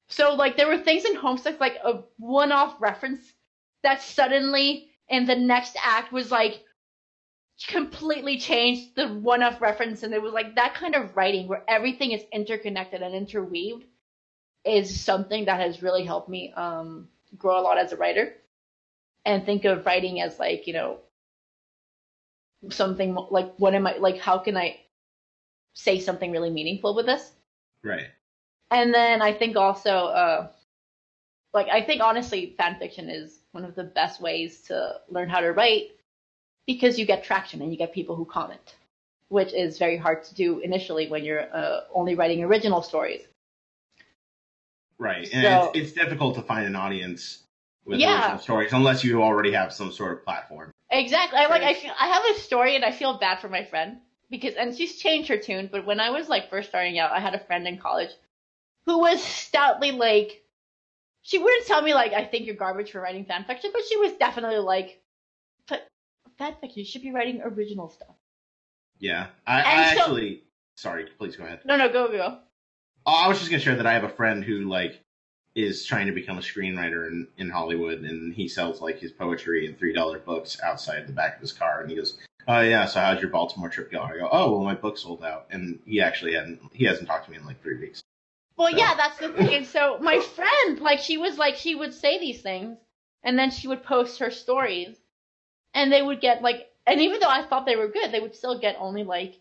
So, like, there were things in Homestuck, like a one off reference that suddenly in the next act was like completely changed the one off reference, and it was like that kind of writing where everything is interconnected and interweaved is something that has really helped me um, grow a lot as a writer and think of writing as like you know something like what am i like how can i say something really meaningful with this Right. and then i think also uh like i think honestly fan fiction is one of the best ways to learn how to write because you get traction and you get people who comment which is very hard to do initially when you're uh, only writing original stories Right. And So- it's, it's difficult to find an audience with Yeah. original stories unless you already have some sort of platform. Exactly. I like. I feel. I have a story, and I feel bad for my friend because, and she's changed her tune. But when I was like first starting out, I had a friend in college who was stoutly like. She wouldn't tell me like I think you're garbage for writing fan fiction, but she was definitely like, but fan fiction you should be writing original stuff. Yeah, I, I so- actually. Sorry, please go ahead. No, no, go, go. Oh, I was just gonna share that I have a friend who like is trying to become a screenwriter in, in Hollywood, and he sells like his poetry in three dollar books outside the back of his car, and he goes, "Oh yeah, so how'd your Baltimore trip go?" I go, "Oh well, my book sold out," and he actually hadn't he hasn't talked to me in like three weeks. Well, So- yeah, that's the thing. And so my friend, like, she was like, she would say these things, and then she would post her stories, and they would get like, and even though I thought they were good, they would still get only like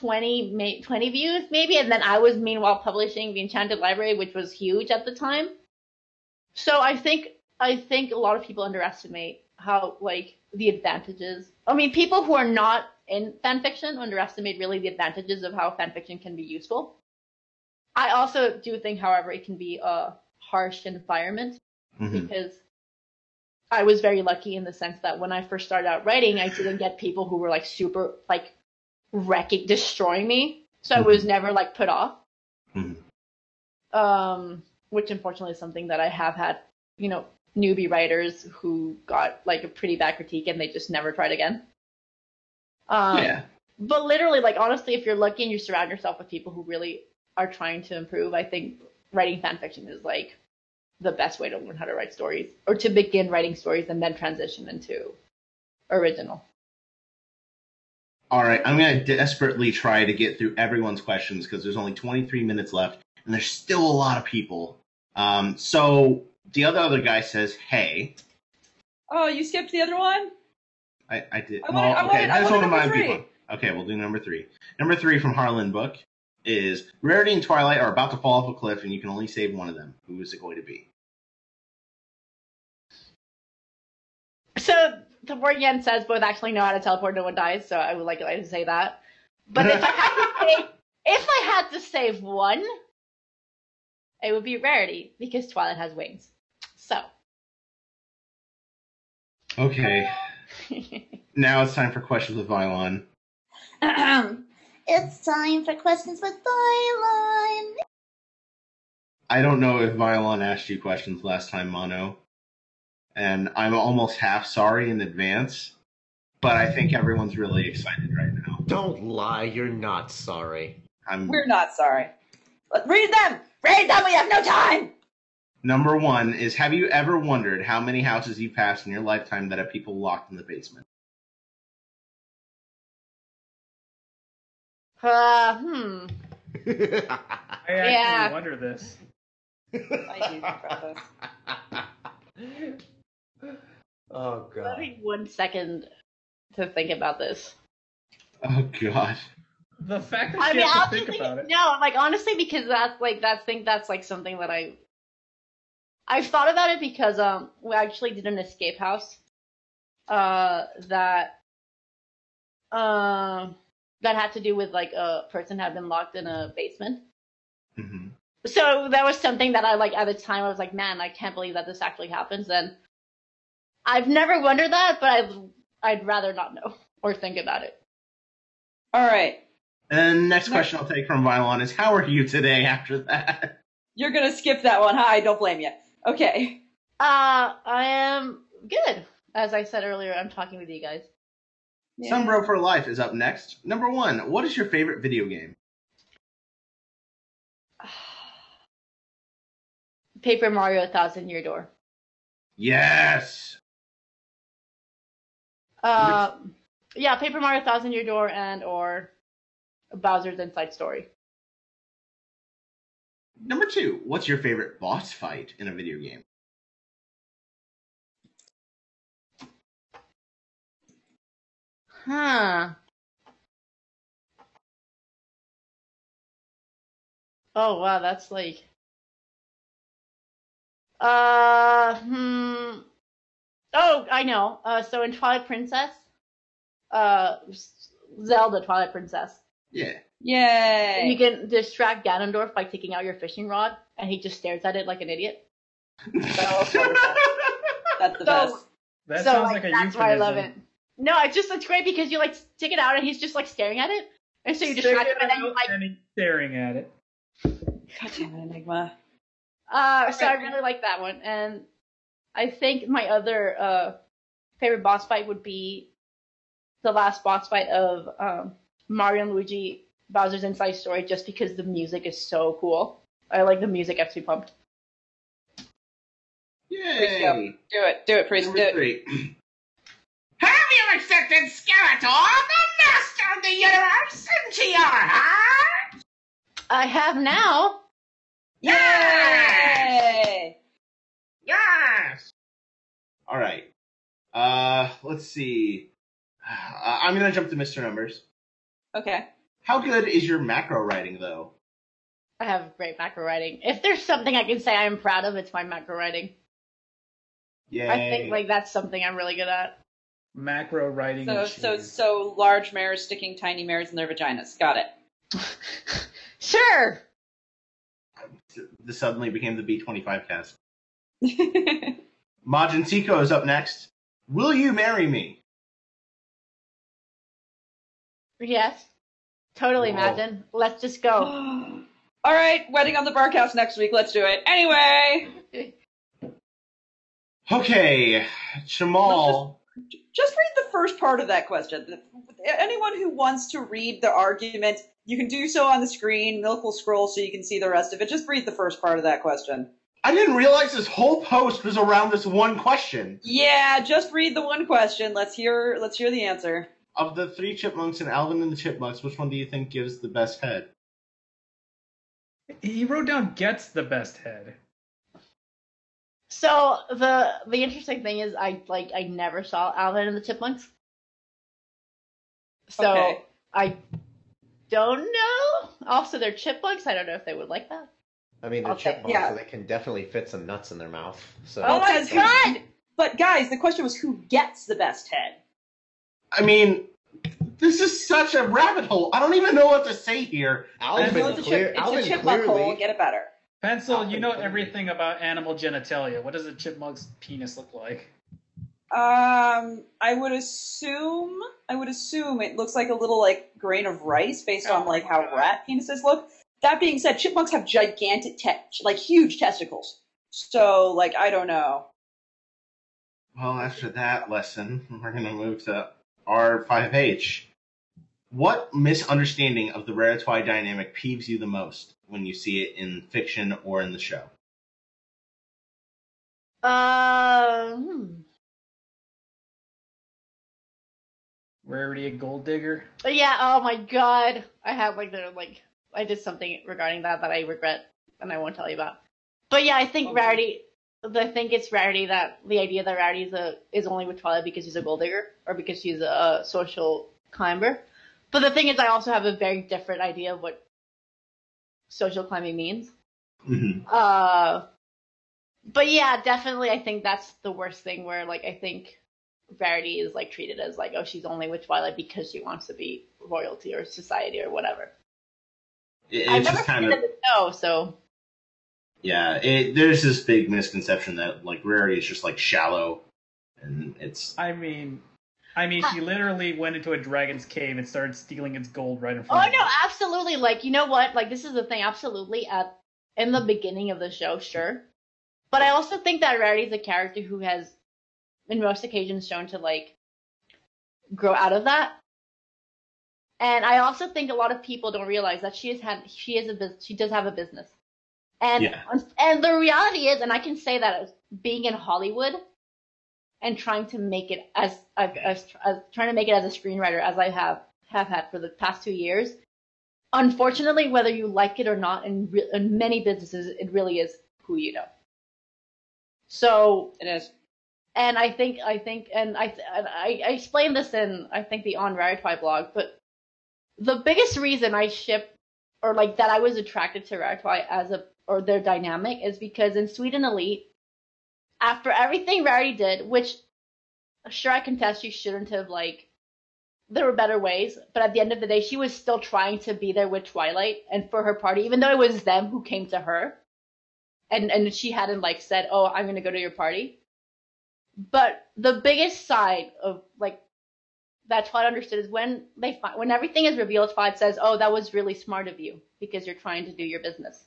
20, may, 20 views maybe, and then I was meanwhile publishing the Enchanted Library, which was huge at the time. So I think I think a lot of people underestimate how like the advantages. I mean, people who are not in fanfiction underestimate really the advantages of how fanfiction can be useful. I also do think, however, it can be a harsh environment Mhm. because I was very lucky in the sense that when I first started out writing, I didn't get people who were like super like wrecking, destroying me. So I was never like put off. Mhm. Um, which unfortunately is something that I have had, you know, newbie writers who got like a pretty bad critique and they just never tried again. Um, yeah, but literally, like honestly, if you're lucky and you surround yourself with people who really are trying to improve, I think writing fan fiction is like the best way to learn how to write stories, or to begin writing stories and then transition into original. All right, I'm gonna desperately try to get through everyone's questions because there's only 23 minutes left, and there's still a lot of people. Um, so the other other guy says, "Hey, Oh, you skipped the other one? I, I did. I well, wanted- I okay, wanted- I I just wanted want to number remind people. Okay, we'll do number three. Number three from Harlan Book is Rarity and Twilight are about to fall off a cliff, and you can only save one of them. Who is it going to be? So the word Yen says both actually know how to teleport, no one dies. So I would like, like to say that. But if I had to [laughs] say, if I had to save one, it would be Rarity because Twilight has wings. So. Okay, [laughs] now it's time for questions with Vylon. [clears throat] it's time for questions with Vylon. I don't know if Vylon asked you questions last time, Mono, and I'm almost half sorry in advance, but I think everyone's really excited right now. Don't lie, you're not sorry. I'm We're not sorry. Let- Read them! Read them! We have no time! number one is Have you ever wondered how many houses you've passed in your lifetime that have people locked in the basement? Uh, hmm. [laughs] I actually Yeah. wonder this. I do preface. [laughs] oh Let god. me one second to think about this. Oh God. The fact that I she mean, has I'll to think about it. no, like honestly, because that's like that's think that's like something that I I've thought about it because um we actually did an escape house uh that um that had to do with like a person had been locked in a basement. hmm So that was something that I like at the time I was like, man, I can't believe that this actually happens. And I've never wondered that, but I'd I'd rather not know or think about it. All right. And next question I'll take from Vylon is How are you today after that? You're gonna skip that one. Hi, don't blame you. Okay. Uh, I am good. As I said earlier, I'm talking with you guys. Yeah. Sunbro for Life is up next. Number one, what is your favorite video game? [sighs] Paper Mario Thousand Year Door. Yes. Uh, yeah, Paper Mario Thousand Year Door and or Bowser's Inside Story. Number two, what's your favorite boss fight in a video game? Huh. Oh wow, that's like. Uh, hmm. Oh, I know. Uh, so in Twilight Princess, uh, Zelda Twilight Princess, Yeah. Yay. you can distract Ganondorf by taking out your fishing rod, and he just stares at it like an idiot. [laughs] That. That's the So- best. That so sounds like, like a that's why I love it. No, it's just it's great because you like stick it out and he's just like staring at it, and so you Stick distract him it and then you like and he's staring at it. God damn it, Enigma. Uh, so I really like that one, and I think my other uh favorite boss fight would be the last boss fight of um, Mario and Luigi Bowser's Inside Story, just because the music is so cool. I like the music gets me pumped. Yay! Do it. Do it, Priest. Do it. three. [clears throat] Have you accepted Skeletor, the master of the universe, into your heart? I have now. Yay! Yes! All right. Uh, let's see. Uh, I'm gonna jump to Mr. Numbers. Okay. How good is your macro writing, though? I have great macro writing. If there's something I can say I'm proud of, it's my macro writing. Yay! I think like that's something I'm really good at. Macro writing. So so so large mares sticking tiny mares in their vaginas. Got it. [laughs] Sure. this suddenly became the B25 cast. [laughs] Majin Tico is up next. Will you marry me? Yes. Totally, Whoa. imagine. Let's just go. [gasps] All right, wedding on the barcast next week. Let's do it. Anyway, Okay, Jamal. just read the first part of that question. Anyone who wants to read the argument, you can do so on the screen. Milk will scroll so you can see the rest of it. Just read the first part of that question. I didn't realize this whole post was around this one question. Yeah, just read the one question. Let's hear let's hear the answer. Of the three chipmunks and Alvin and the Chipmunks, which one do you think gives the best head? he wrote down gets the best head. So the the interesting thing is, I like I never saw Alvin and the Chipmunks. So Okay. I don't know. Also, they're chipmunks. I don't know if they would like that. I mean, they're Okay, chipmunks, yeah. so they can definitely fit some nuts in their mouth. So Oh my that's- god! But guys, the question was who gets the best head. I mean, this is such a rabbit hole. I don't even know what to say here. Alvin, Well, it's a, clear, chip, it's Alvin a chipmunk clearly, hole. Get it better. Pencil, Oh, you know funny. everything about animal genitalia. What does a chipmunk's penis look like? Um, I would assume I would assume it looks like a little like grain of rice based on like how rat penises look. That being said, chipmunks have gigantic, te- like huge testicles. So like I don't know. Well, after that lesson, we're going to move to R5H. What misunderstanding of the Raritwi dynamic peeves you the most when you see it in fiction or in the show? Uh, hmm. Rarity a gold digger. Yeah. Oh my god. I have like the like I did something regarding that that I regret and I won't tell you about. But yeah, I think Okay. Rarity. I think it's Rarity that the idea that Rarity is a is only with Twilight because she's a gold digger or because she's a, social climber. But the thing is, I also have a very different idea of what social climbing means. Mhm. Uh, but yeah, definitely, I think that's the worst thing. Where like I think Rarity is like treated as like, oh, she's only with Twilight because she wants to be royalty or society or whatever. It- I've It's never just kind seen of it in the show, so yeah. It, there's this big misconception that like Rarity is just like shallow, and it's I mean, I mean, she literally went into a dragon's cave and started stealing its gold right in oh front of her. Oh, no, her. absolutely. Like you know what? Like this is the thing. Absolutely, at in the beginning of the show, sure. But I also think that Rarity is a character who has, in most occasions, shown to like grow out of that. And I also think a lot of people don't realize that she has had she is a bus- she does have a business. And Yeah. and the reality is, and I can say that as being in Hollywood and trying to make it as, as, as, as trying to make it as a screenwriter as I have have had for the past two years. Unfortunately, whether you like it or not, in, re- in many businesses, it really is who you know. So It is. and I think I think and I and I, I explained this in I think the on Raritwi blog, but the biggest reason I ship or like that I was attracted to Raritwi as a or their dynamic is because in Sweet and Elite, after everything Rarity did, which sure I contest she shouldn't have like there were better ways, but at the end of the day she was still trying to be there with Twilight and for her party, even though it was them who came to her. And and she hadn't like said, Oh, I'm gonna go to your party But the biggest side of like that Twilight understood is when they find when everything is revealed, Twilight says, "Oh, that was really smart of you because you're trying to do your business."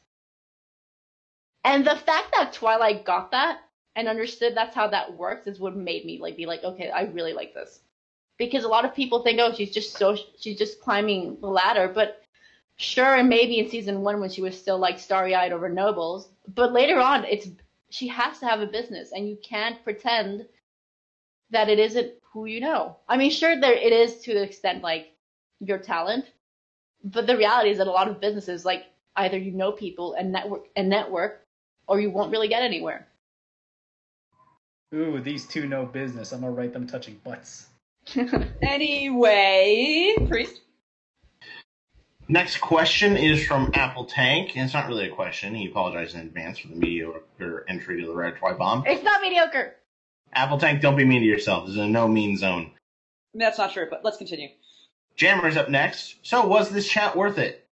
And the fact that Twilight got that and understood that's how that works is what made me like be like, okay, I really like this. Because a lot of people think, oh, she's just so she's just climbing the ladder, but sure, and maybe in season one when she was still like starry eyed over nobles, but later on, it's she has to have a business, and you can't pretend that it isn't who you know. I mean, sure, there it is to the extent like your talent, but the reality is that a lot of businesses like either you know people and network and network, or you won't really get anywhere. Ooh, these two know business. I'm gonna write them touching butts. [laughs] Anyway, priest. Next question is from Apple Tank, and it's not really a question. He apologized in advance for the mediocre entry to the Red Twi Bomb. It's not mediocre. Apple Tank, don't be mean to yourself. This is a no mean zone. That's not true, but let's continue. Jammer's up next. So, was this chat worth it?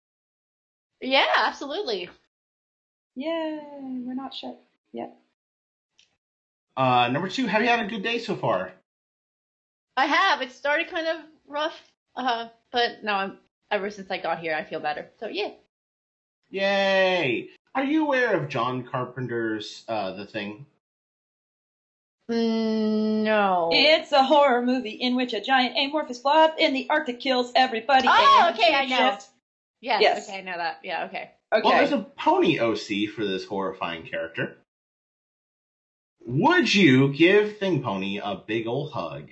Yeah, absolutely. Yay, we're not shut yet. Uh, number two, have you had a good day so far? I have. It started kind of rough, uh, but now I'm ever since I got here, I feel better. So yeah. Yay! Are you aware of John Carpenter's uh, The Thing? No. It's a horror movie in which a giant amorphous blob in the Arctic kills everybody. Oh, okay, I know. shapeshift. Yes, Yes. Okay, I know that. Yeah. Okay. Okay. Well, there's a pony OC for this horrifying character. Would you give Thing Pony a big ol' hug?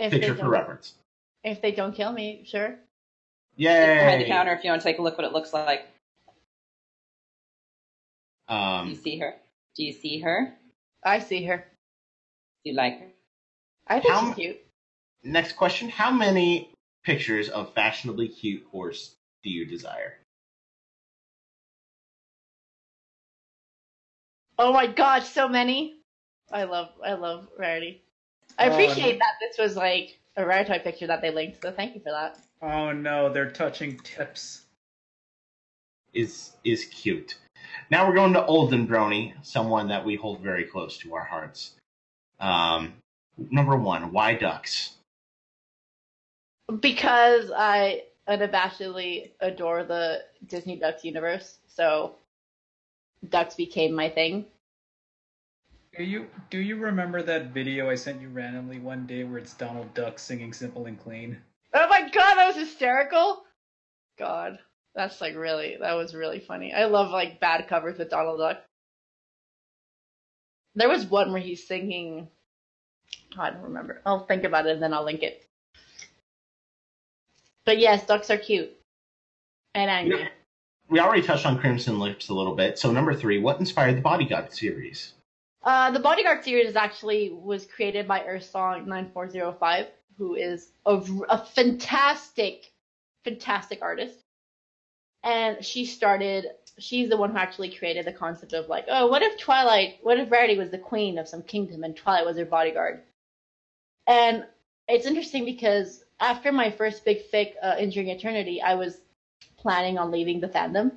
If Picture for reference. If they don't kill me, sure. Yay! Behind the counter if you want to take a look what it looks like. Do you Um, see her? Do you see her? I see her. Do you like her? I think How she's cute. next question: How many pictures of fashionably cute horse do you desire? Oh my gosh, so many. I love, I love Rarity. I Oh, appreciate no. that this was like a Rarity picture that they linked, so thank you for that. Oh no, they're touching tips. Is is cute. Now we're going to Olden Brony, someone that we hold very close to our hearts. Um, number one, why ducks? Because I unabashedly adore the Disney Ducks universe, so ducks became my thing. Do you do you remember that video I sent you randomly one day where it's Donald Duck singing "Simple and Clean"? Oh my god, that was hysterical! God, that's like really, that was really funny. I love like bad covers with Donald Duck. There was one where he's singing. I don't remember. I'll think about it and then I'll link it. But yes, ducks are cute and angry. Yeah. We already touched on Crimson Lips a little bit. So number three, what inspired the Bodyguard series? Uh, the Bodyguard series actually was created by Ursong9405, who is a, a fantastic, fantastic artist. And she started, she's the one who actually created the concept of like, oh, what if Twilight, what if Rarity was the queen of some kingdom and Twilight was her bodyguard? And it's interesting because after my first big fic, uh, Enduring Eternity, I was planning on leaving the fandom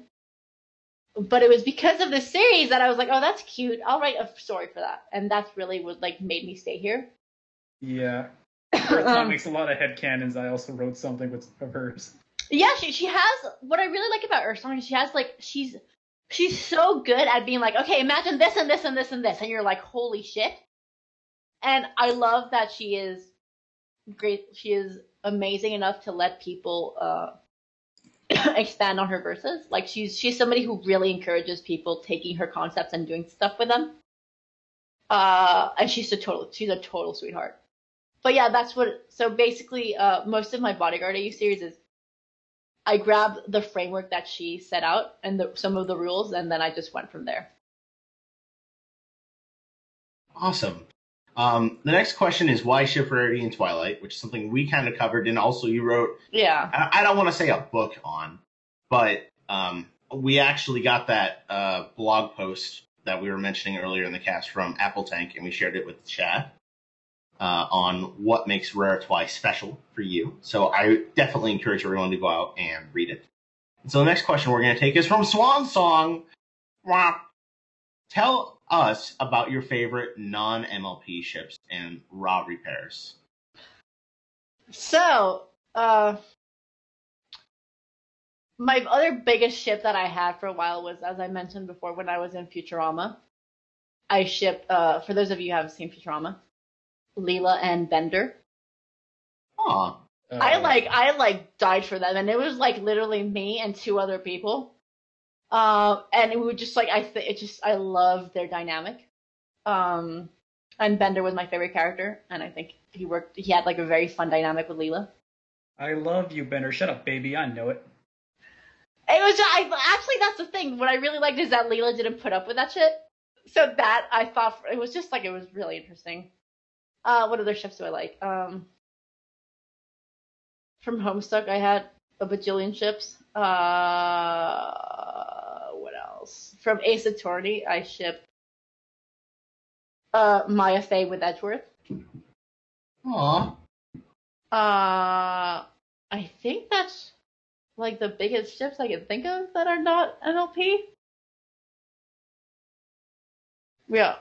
but it was because of this series that I was like, oh, that's cute. I'll write a story for that, and that's really what like made me stay here. Yeah. [laughs] Earthbound Um, makes a lot of headcanons. I also wrote something with of hers. Yeah, she she has what I really like about Ursula is she has like she's she's so good at being like, okay, imagine this and this and this and this, and you're like, holy shit. And I love that she is great. She is amazing enough to let people uh, [coughs] expand on her verses. Like she's she's somebody who really encourages people taking her concepts and doing stuff with them. Uh, and she's a total she's a total sweetheart. But yeah, that's what. So basically, uh, most of my Bodyguard AU series is I grabbed the framework that she set out and the, some of the rules, and then I just went from there. Awesome. Um, the next question is why ship Rarity in Twilight, which is something we kind of covered, and also you wrote. Yeah. I, I don't want to say a book on, but um, we actually got that uh, blog post that we were mentioning earlier in the cast from Apple Tank, and we shared it with the chat uh, on what makes Rare Twi special for you. So I definitely encourage everyone to go out and read it. So the next question we're going to take is from Swan Song. Tell us about your favorite non MLP ships and raw repairs. So, uh, my other biggest ship that I had for a while was, as I mentioned before, when I was in Futurama. I shipped, uh, for those of you who haven't seen Futurama, Leela and Bender. Aw. I like, I like died for them, and it was like literally me and two other people. Um, and it would just like, I, th- it just, I love their dynamic. Um, and Bender was my favorite character, and I think he worked, he had like a very fun dynamic with Leela. I love you, Bender. Shut up, baby. I know it. It was just, I actually that's the thing. What I really liked is that Leela didn't put up with that shit. So that I thought it was just like it was really interesting. Uh, what other ships do I like? Um, from Homestuck, I had a bajillion ships. Uh, what else? From Ace Attorney, I shipped uh Maya Fey with Edgeworth. Aw. Uh, I think that's like the biggest ships I can think of that are not MLP. Yeah.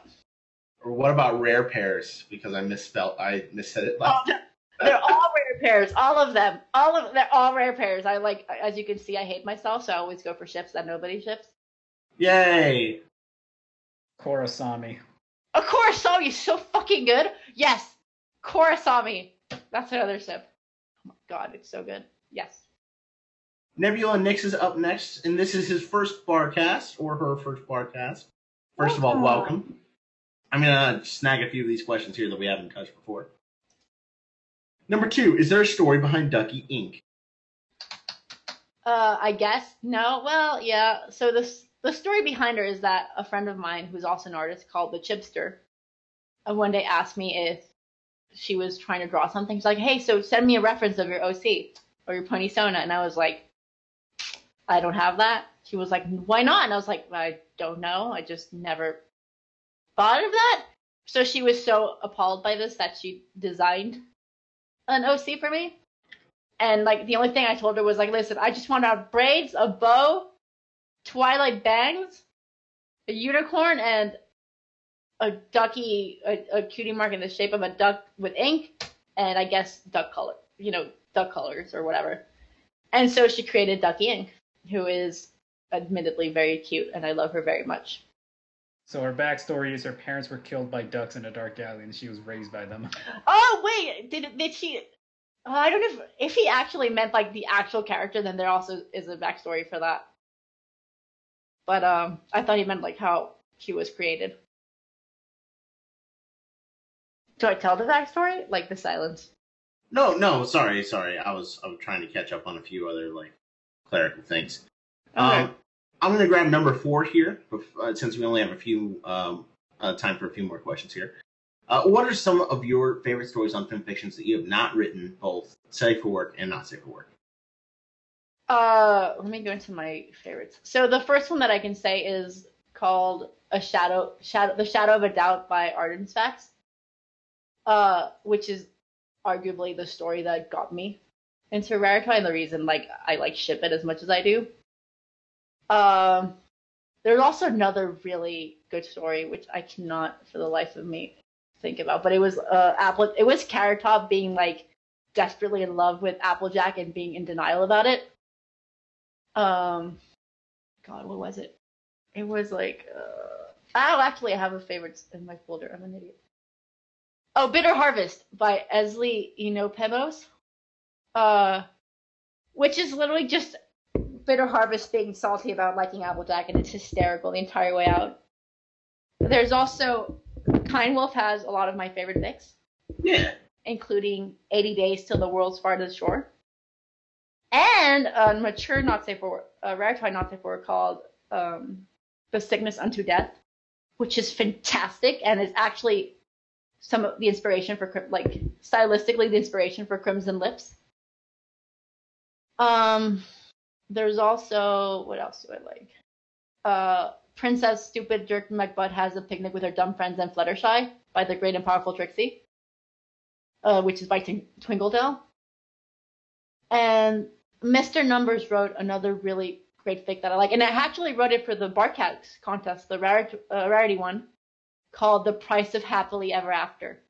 Or what about rare pairs? Because I misspelled, I missaid it Oh, last. they're, they're all rare pairs. All of them. All of they're all rare pairs. I like as you can see, I hate myself, so I always go for ships that nobody ships. Yay! Korrasami. Of course, Sami is so fucking good. Yes, Korrasami. That's another ship. Oh my god, it's so good. Yes. Nebula Nix is up next, and this is his first barcast, or her first barcast. First of all, welcome. I'm gonna snag a few of these questions here that we haven't touched before. Number two, is there a story behind Ducky Ink.? Uh, I guess no. Well, yeah. So this the story behind her is that a friend of mine who's also an artist called the Chipster, uh, one day asked me if she was trying to draw something. She's like, "Hey, so send me a reference of your OC or your Pony Sona," and I was like, "I don't have that." She was like, "Why not?" And I was like, "I don't know. I just never thought of that." So she was so appalled by this that she designed an OC for me. And like the only thing I told her was like, listen, I just want to have braids, a bow, twilight bangs, a unicorn, and a ducky, a, a cutie mark in the shape of a duck with ink, and I guess duck color, you know, duck colors or whatever. And so she created Ducky Ink, who is admittedly very cute, and I love her very much. So her backstory is her parents were killed by ducks in a dark alley, and she was raised by them. [laughs] Oh wait, did did she? Uh, I don't know if if he actually meant like the actual character. Then there also is a backstory for that. But um, I thought he meant like how she was created. Do I tell the backstory? Like the silence. No, no, sorry, sorry. I was I was trying to catch up on a few other like clerical things. Um, I'm gonna grab number four here, uh, since we only have a few um, uh, time for a few more questions here. Uh, what are some of your favorite stories on FimFictions that you have not written, both safe for work and not safe for work? Uh, let me go into my favorites. So the first one that I can say is called "A Shadow, Shadow, The Shadow of a Doubt" by Arden Facts, uh, which is arguably the story that got me into Raritwi and the reason like I like ship it as much as I do. Um, there's also another really good story which I cannot for the life of me think about, but it was uh Apple. It was Carrot Top being like desperately in love with Applejack and being in denial about it. Um, God, what was it? It was like, uh, oh, actually, I have a favorite in my folder. I'm an idiot. Oh, Bitter Harvest by Esli Inopemos. Uh, which is literally just Bitter Harvest being salty about liking Applejack, and it's hysterical the entire way out. There's also Kind Wolf has a lot of my favorite fics, Yeah. including 80 Days Till the World's Farthest Shore, and a mature not safe for a raritwi not safe for called um, The Sickness Unto Death, which is fantastic and is actually some of the inspiration for like stylistically the inspiration for Crimson Lips. Um, there's also what else do I like? Uh, Princess Stupid Jerk McButt has a picnic with her dumb friends and Fluttershy by the Great and Powerful Trixie, uh, which is by Tin- Twinkledale. And Mr. Numbers wrote another really great fic that I like, and I actually wrote it for the Barcast contest, the rarity, uh, rarity one, called The Price of Happily Ever After,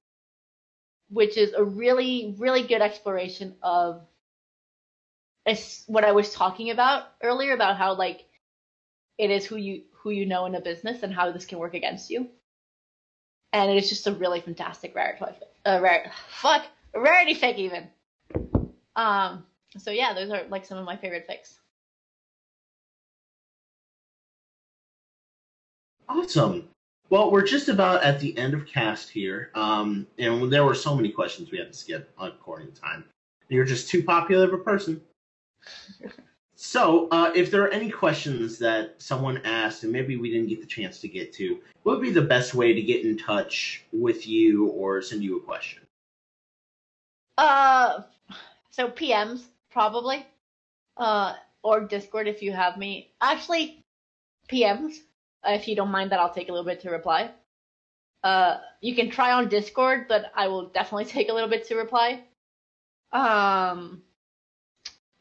which is a really, really good exploration of it's what I was talking about earlier about how like it is who you who you know in a business and how this can work against you. And it is just a really fantastic rare toy, uh, rare, fuck, rarity fic even. Um, so yeah, those are like some of my favorite fics. Awesome. Well, we're just about at the end of cast here, um, and there were so many questions we had to skip according to time. You're just too popular of a person. So, uh, if there are any questions that someone asked and maybe we didn't get the chance to get to, what would be the best way to get in touch with you or send you a question? Uh, so PMs probably, uh, or Discord if you have me. Actually, PMs if you don't mind that I'll take a little bit to reply. Uh, you can try on Discord, but I will definitely [laughs] take a little bit to reply. Um,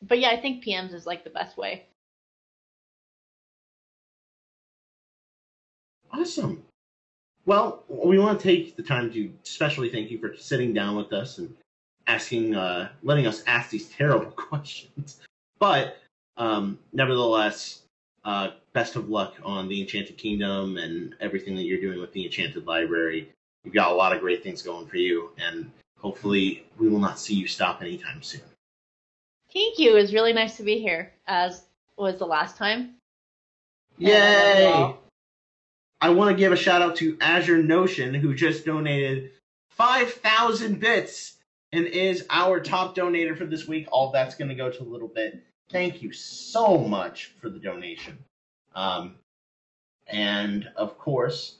but yeah, I think PMs is like the best way. Awesome. Well, we want to take the time to especially thank you for sitting down with us and asking, uh, letting us ask these terrible [laughs] questions. But um, nevertheless, uh, best of luck on the Enchanted Kingdom and everything that you're doing with the Enchanted Library. You've got a lot of great things going for you, and hopefully, we will not see you stop anytime soon. Thank you. It was really nice to be here, as was the last time. Yay! I want to give a shout out to Azure Notion, who just donated 5,000 bits and is our top donator for this week. All that's going to go to a little bit. Thank you so much for the donation. Um, and of course,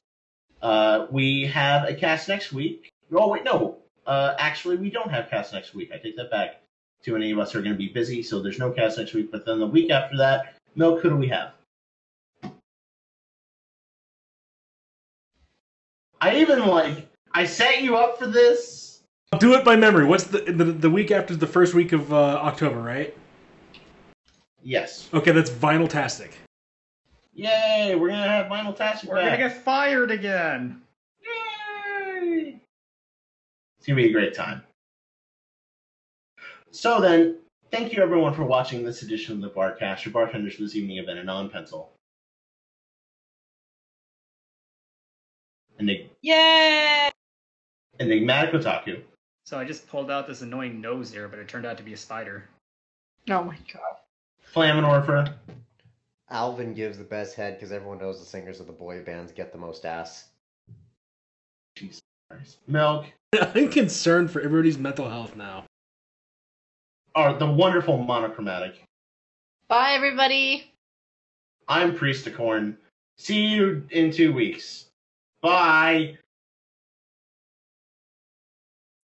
uh, we have a cast next week. Oh, wait, no. Uh, actually, we don't have cast next week. I take that back. Too many of us are going to be busy, so there's no cast next week. But then the week after that, Milk, who do we have? I even like I set you up for this. I'll do it by memory. What's the the, the week after the first week of uh, October, right? Yes. Okay, that's Vinyl Tastic. Yay! We're gonna have Vinyl Tastic We're back. gonna get fired again. Yay! It's gonna be a great time. So then, thank you everyone for watching this edition of the Barcast. Your bartenders for this evening event been a non-pencil. Enig- Yay! Enigmatic Otaku. So I just pulled out this annoying nose here, but it turned out to be a spider. Oh my god. Flaminорfer. Alvin gives the best head because everyone knows the singers of the boy bands get the most ass. Jesus Christ. Milk. [laughs] I'm concerned for everybody's mental health now. Are the wonderful monochromatic. Bye, everybody. I'm Priestacorn. See you in two weeks. Bye.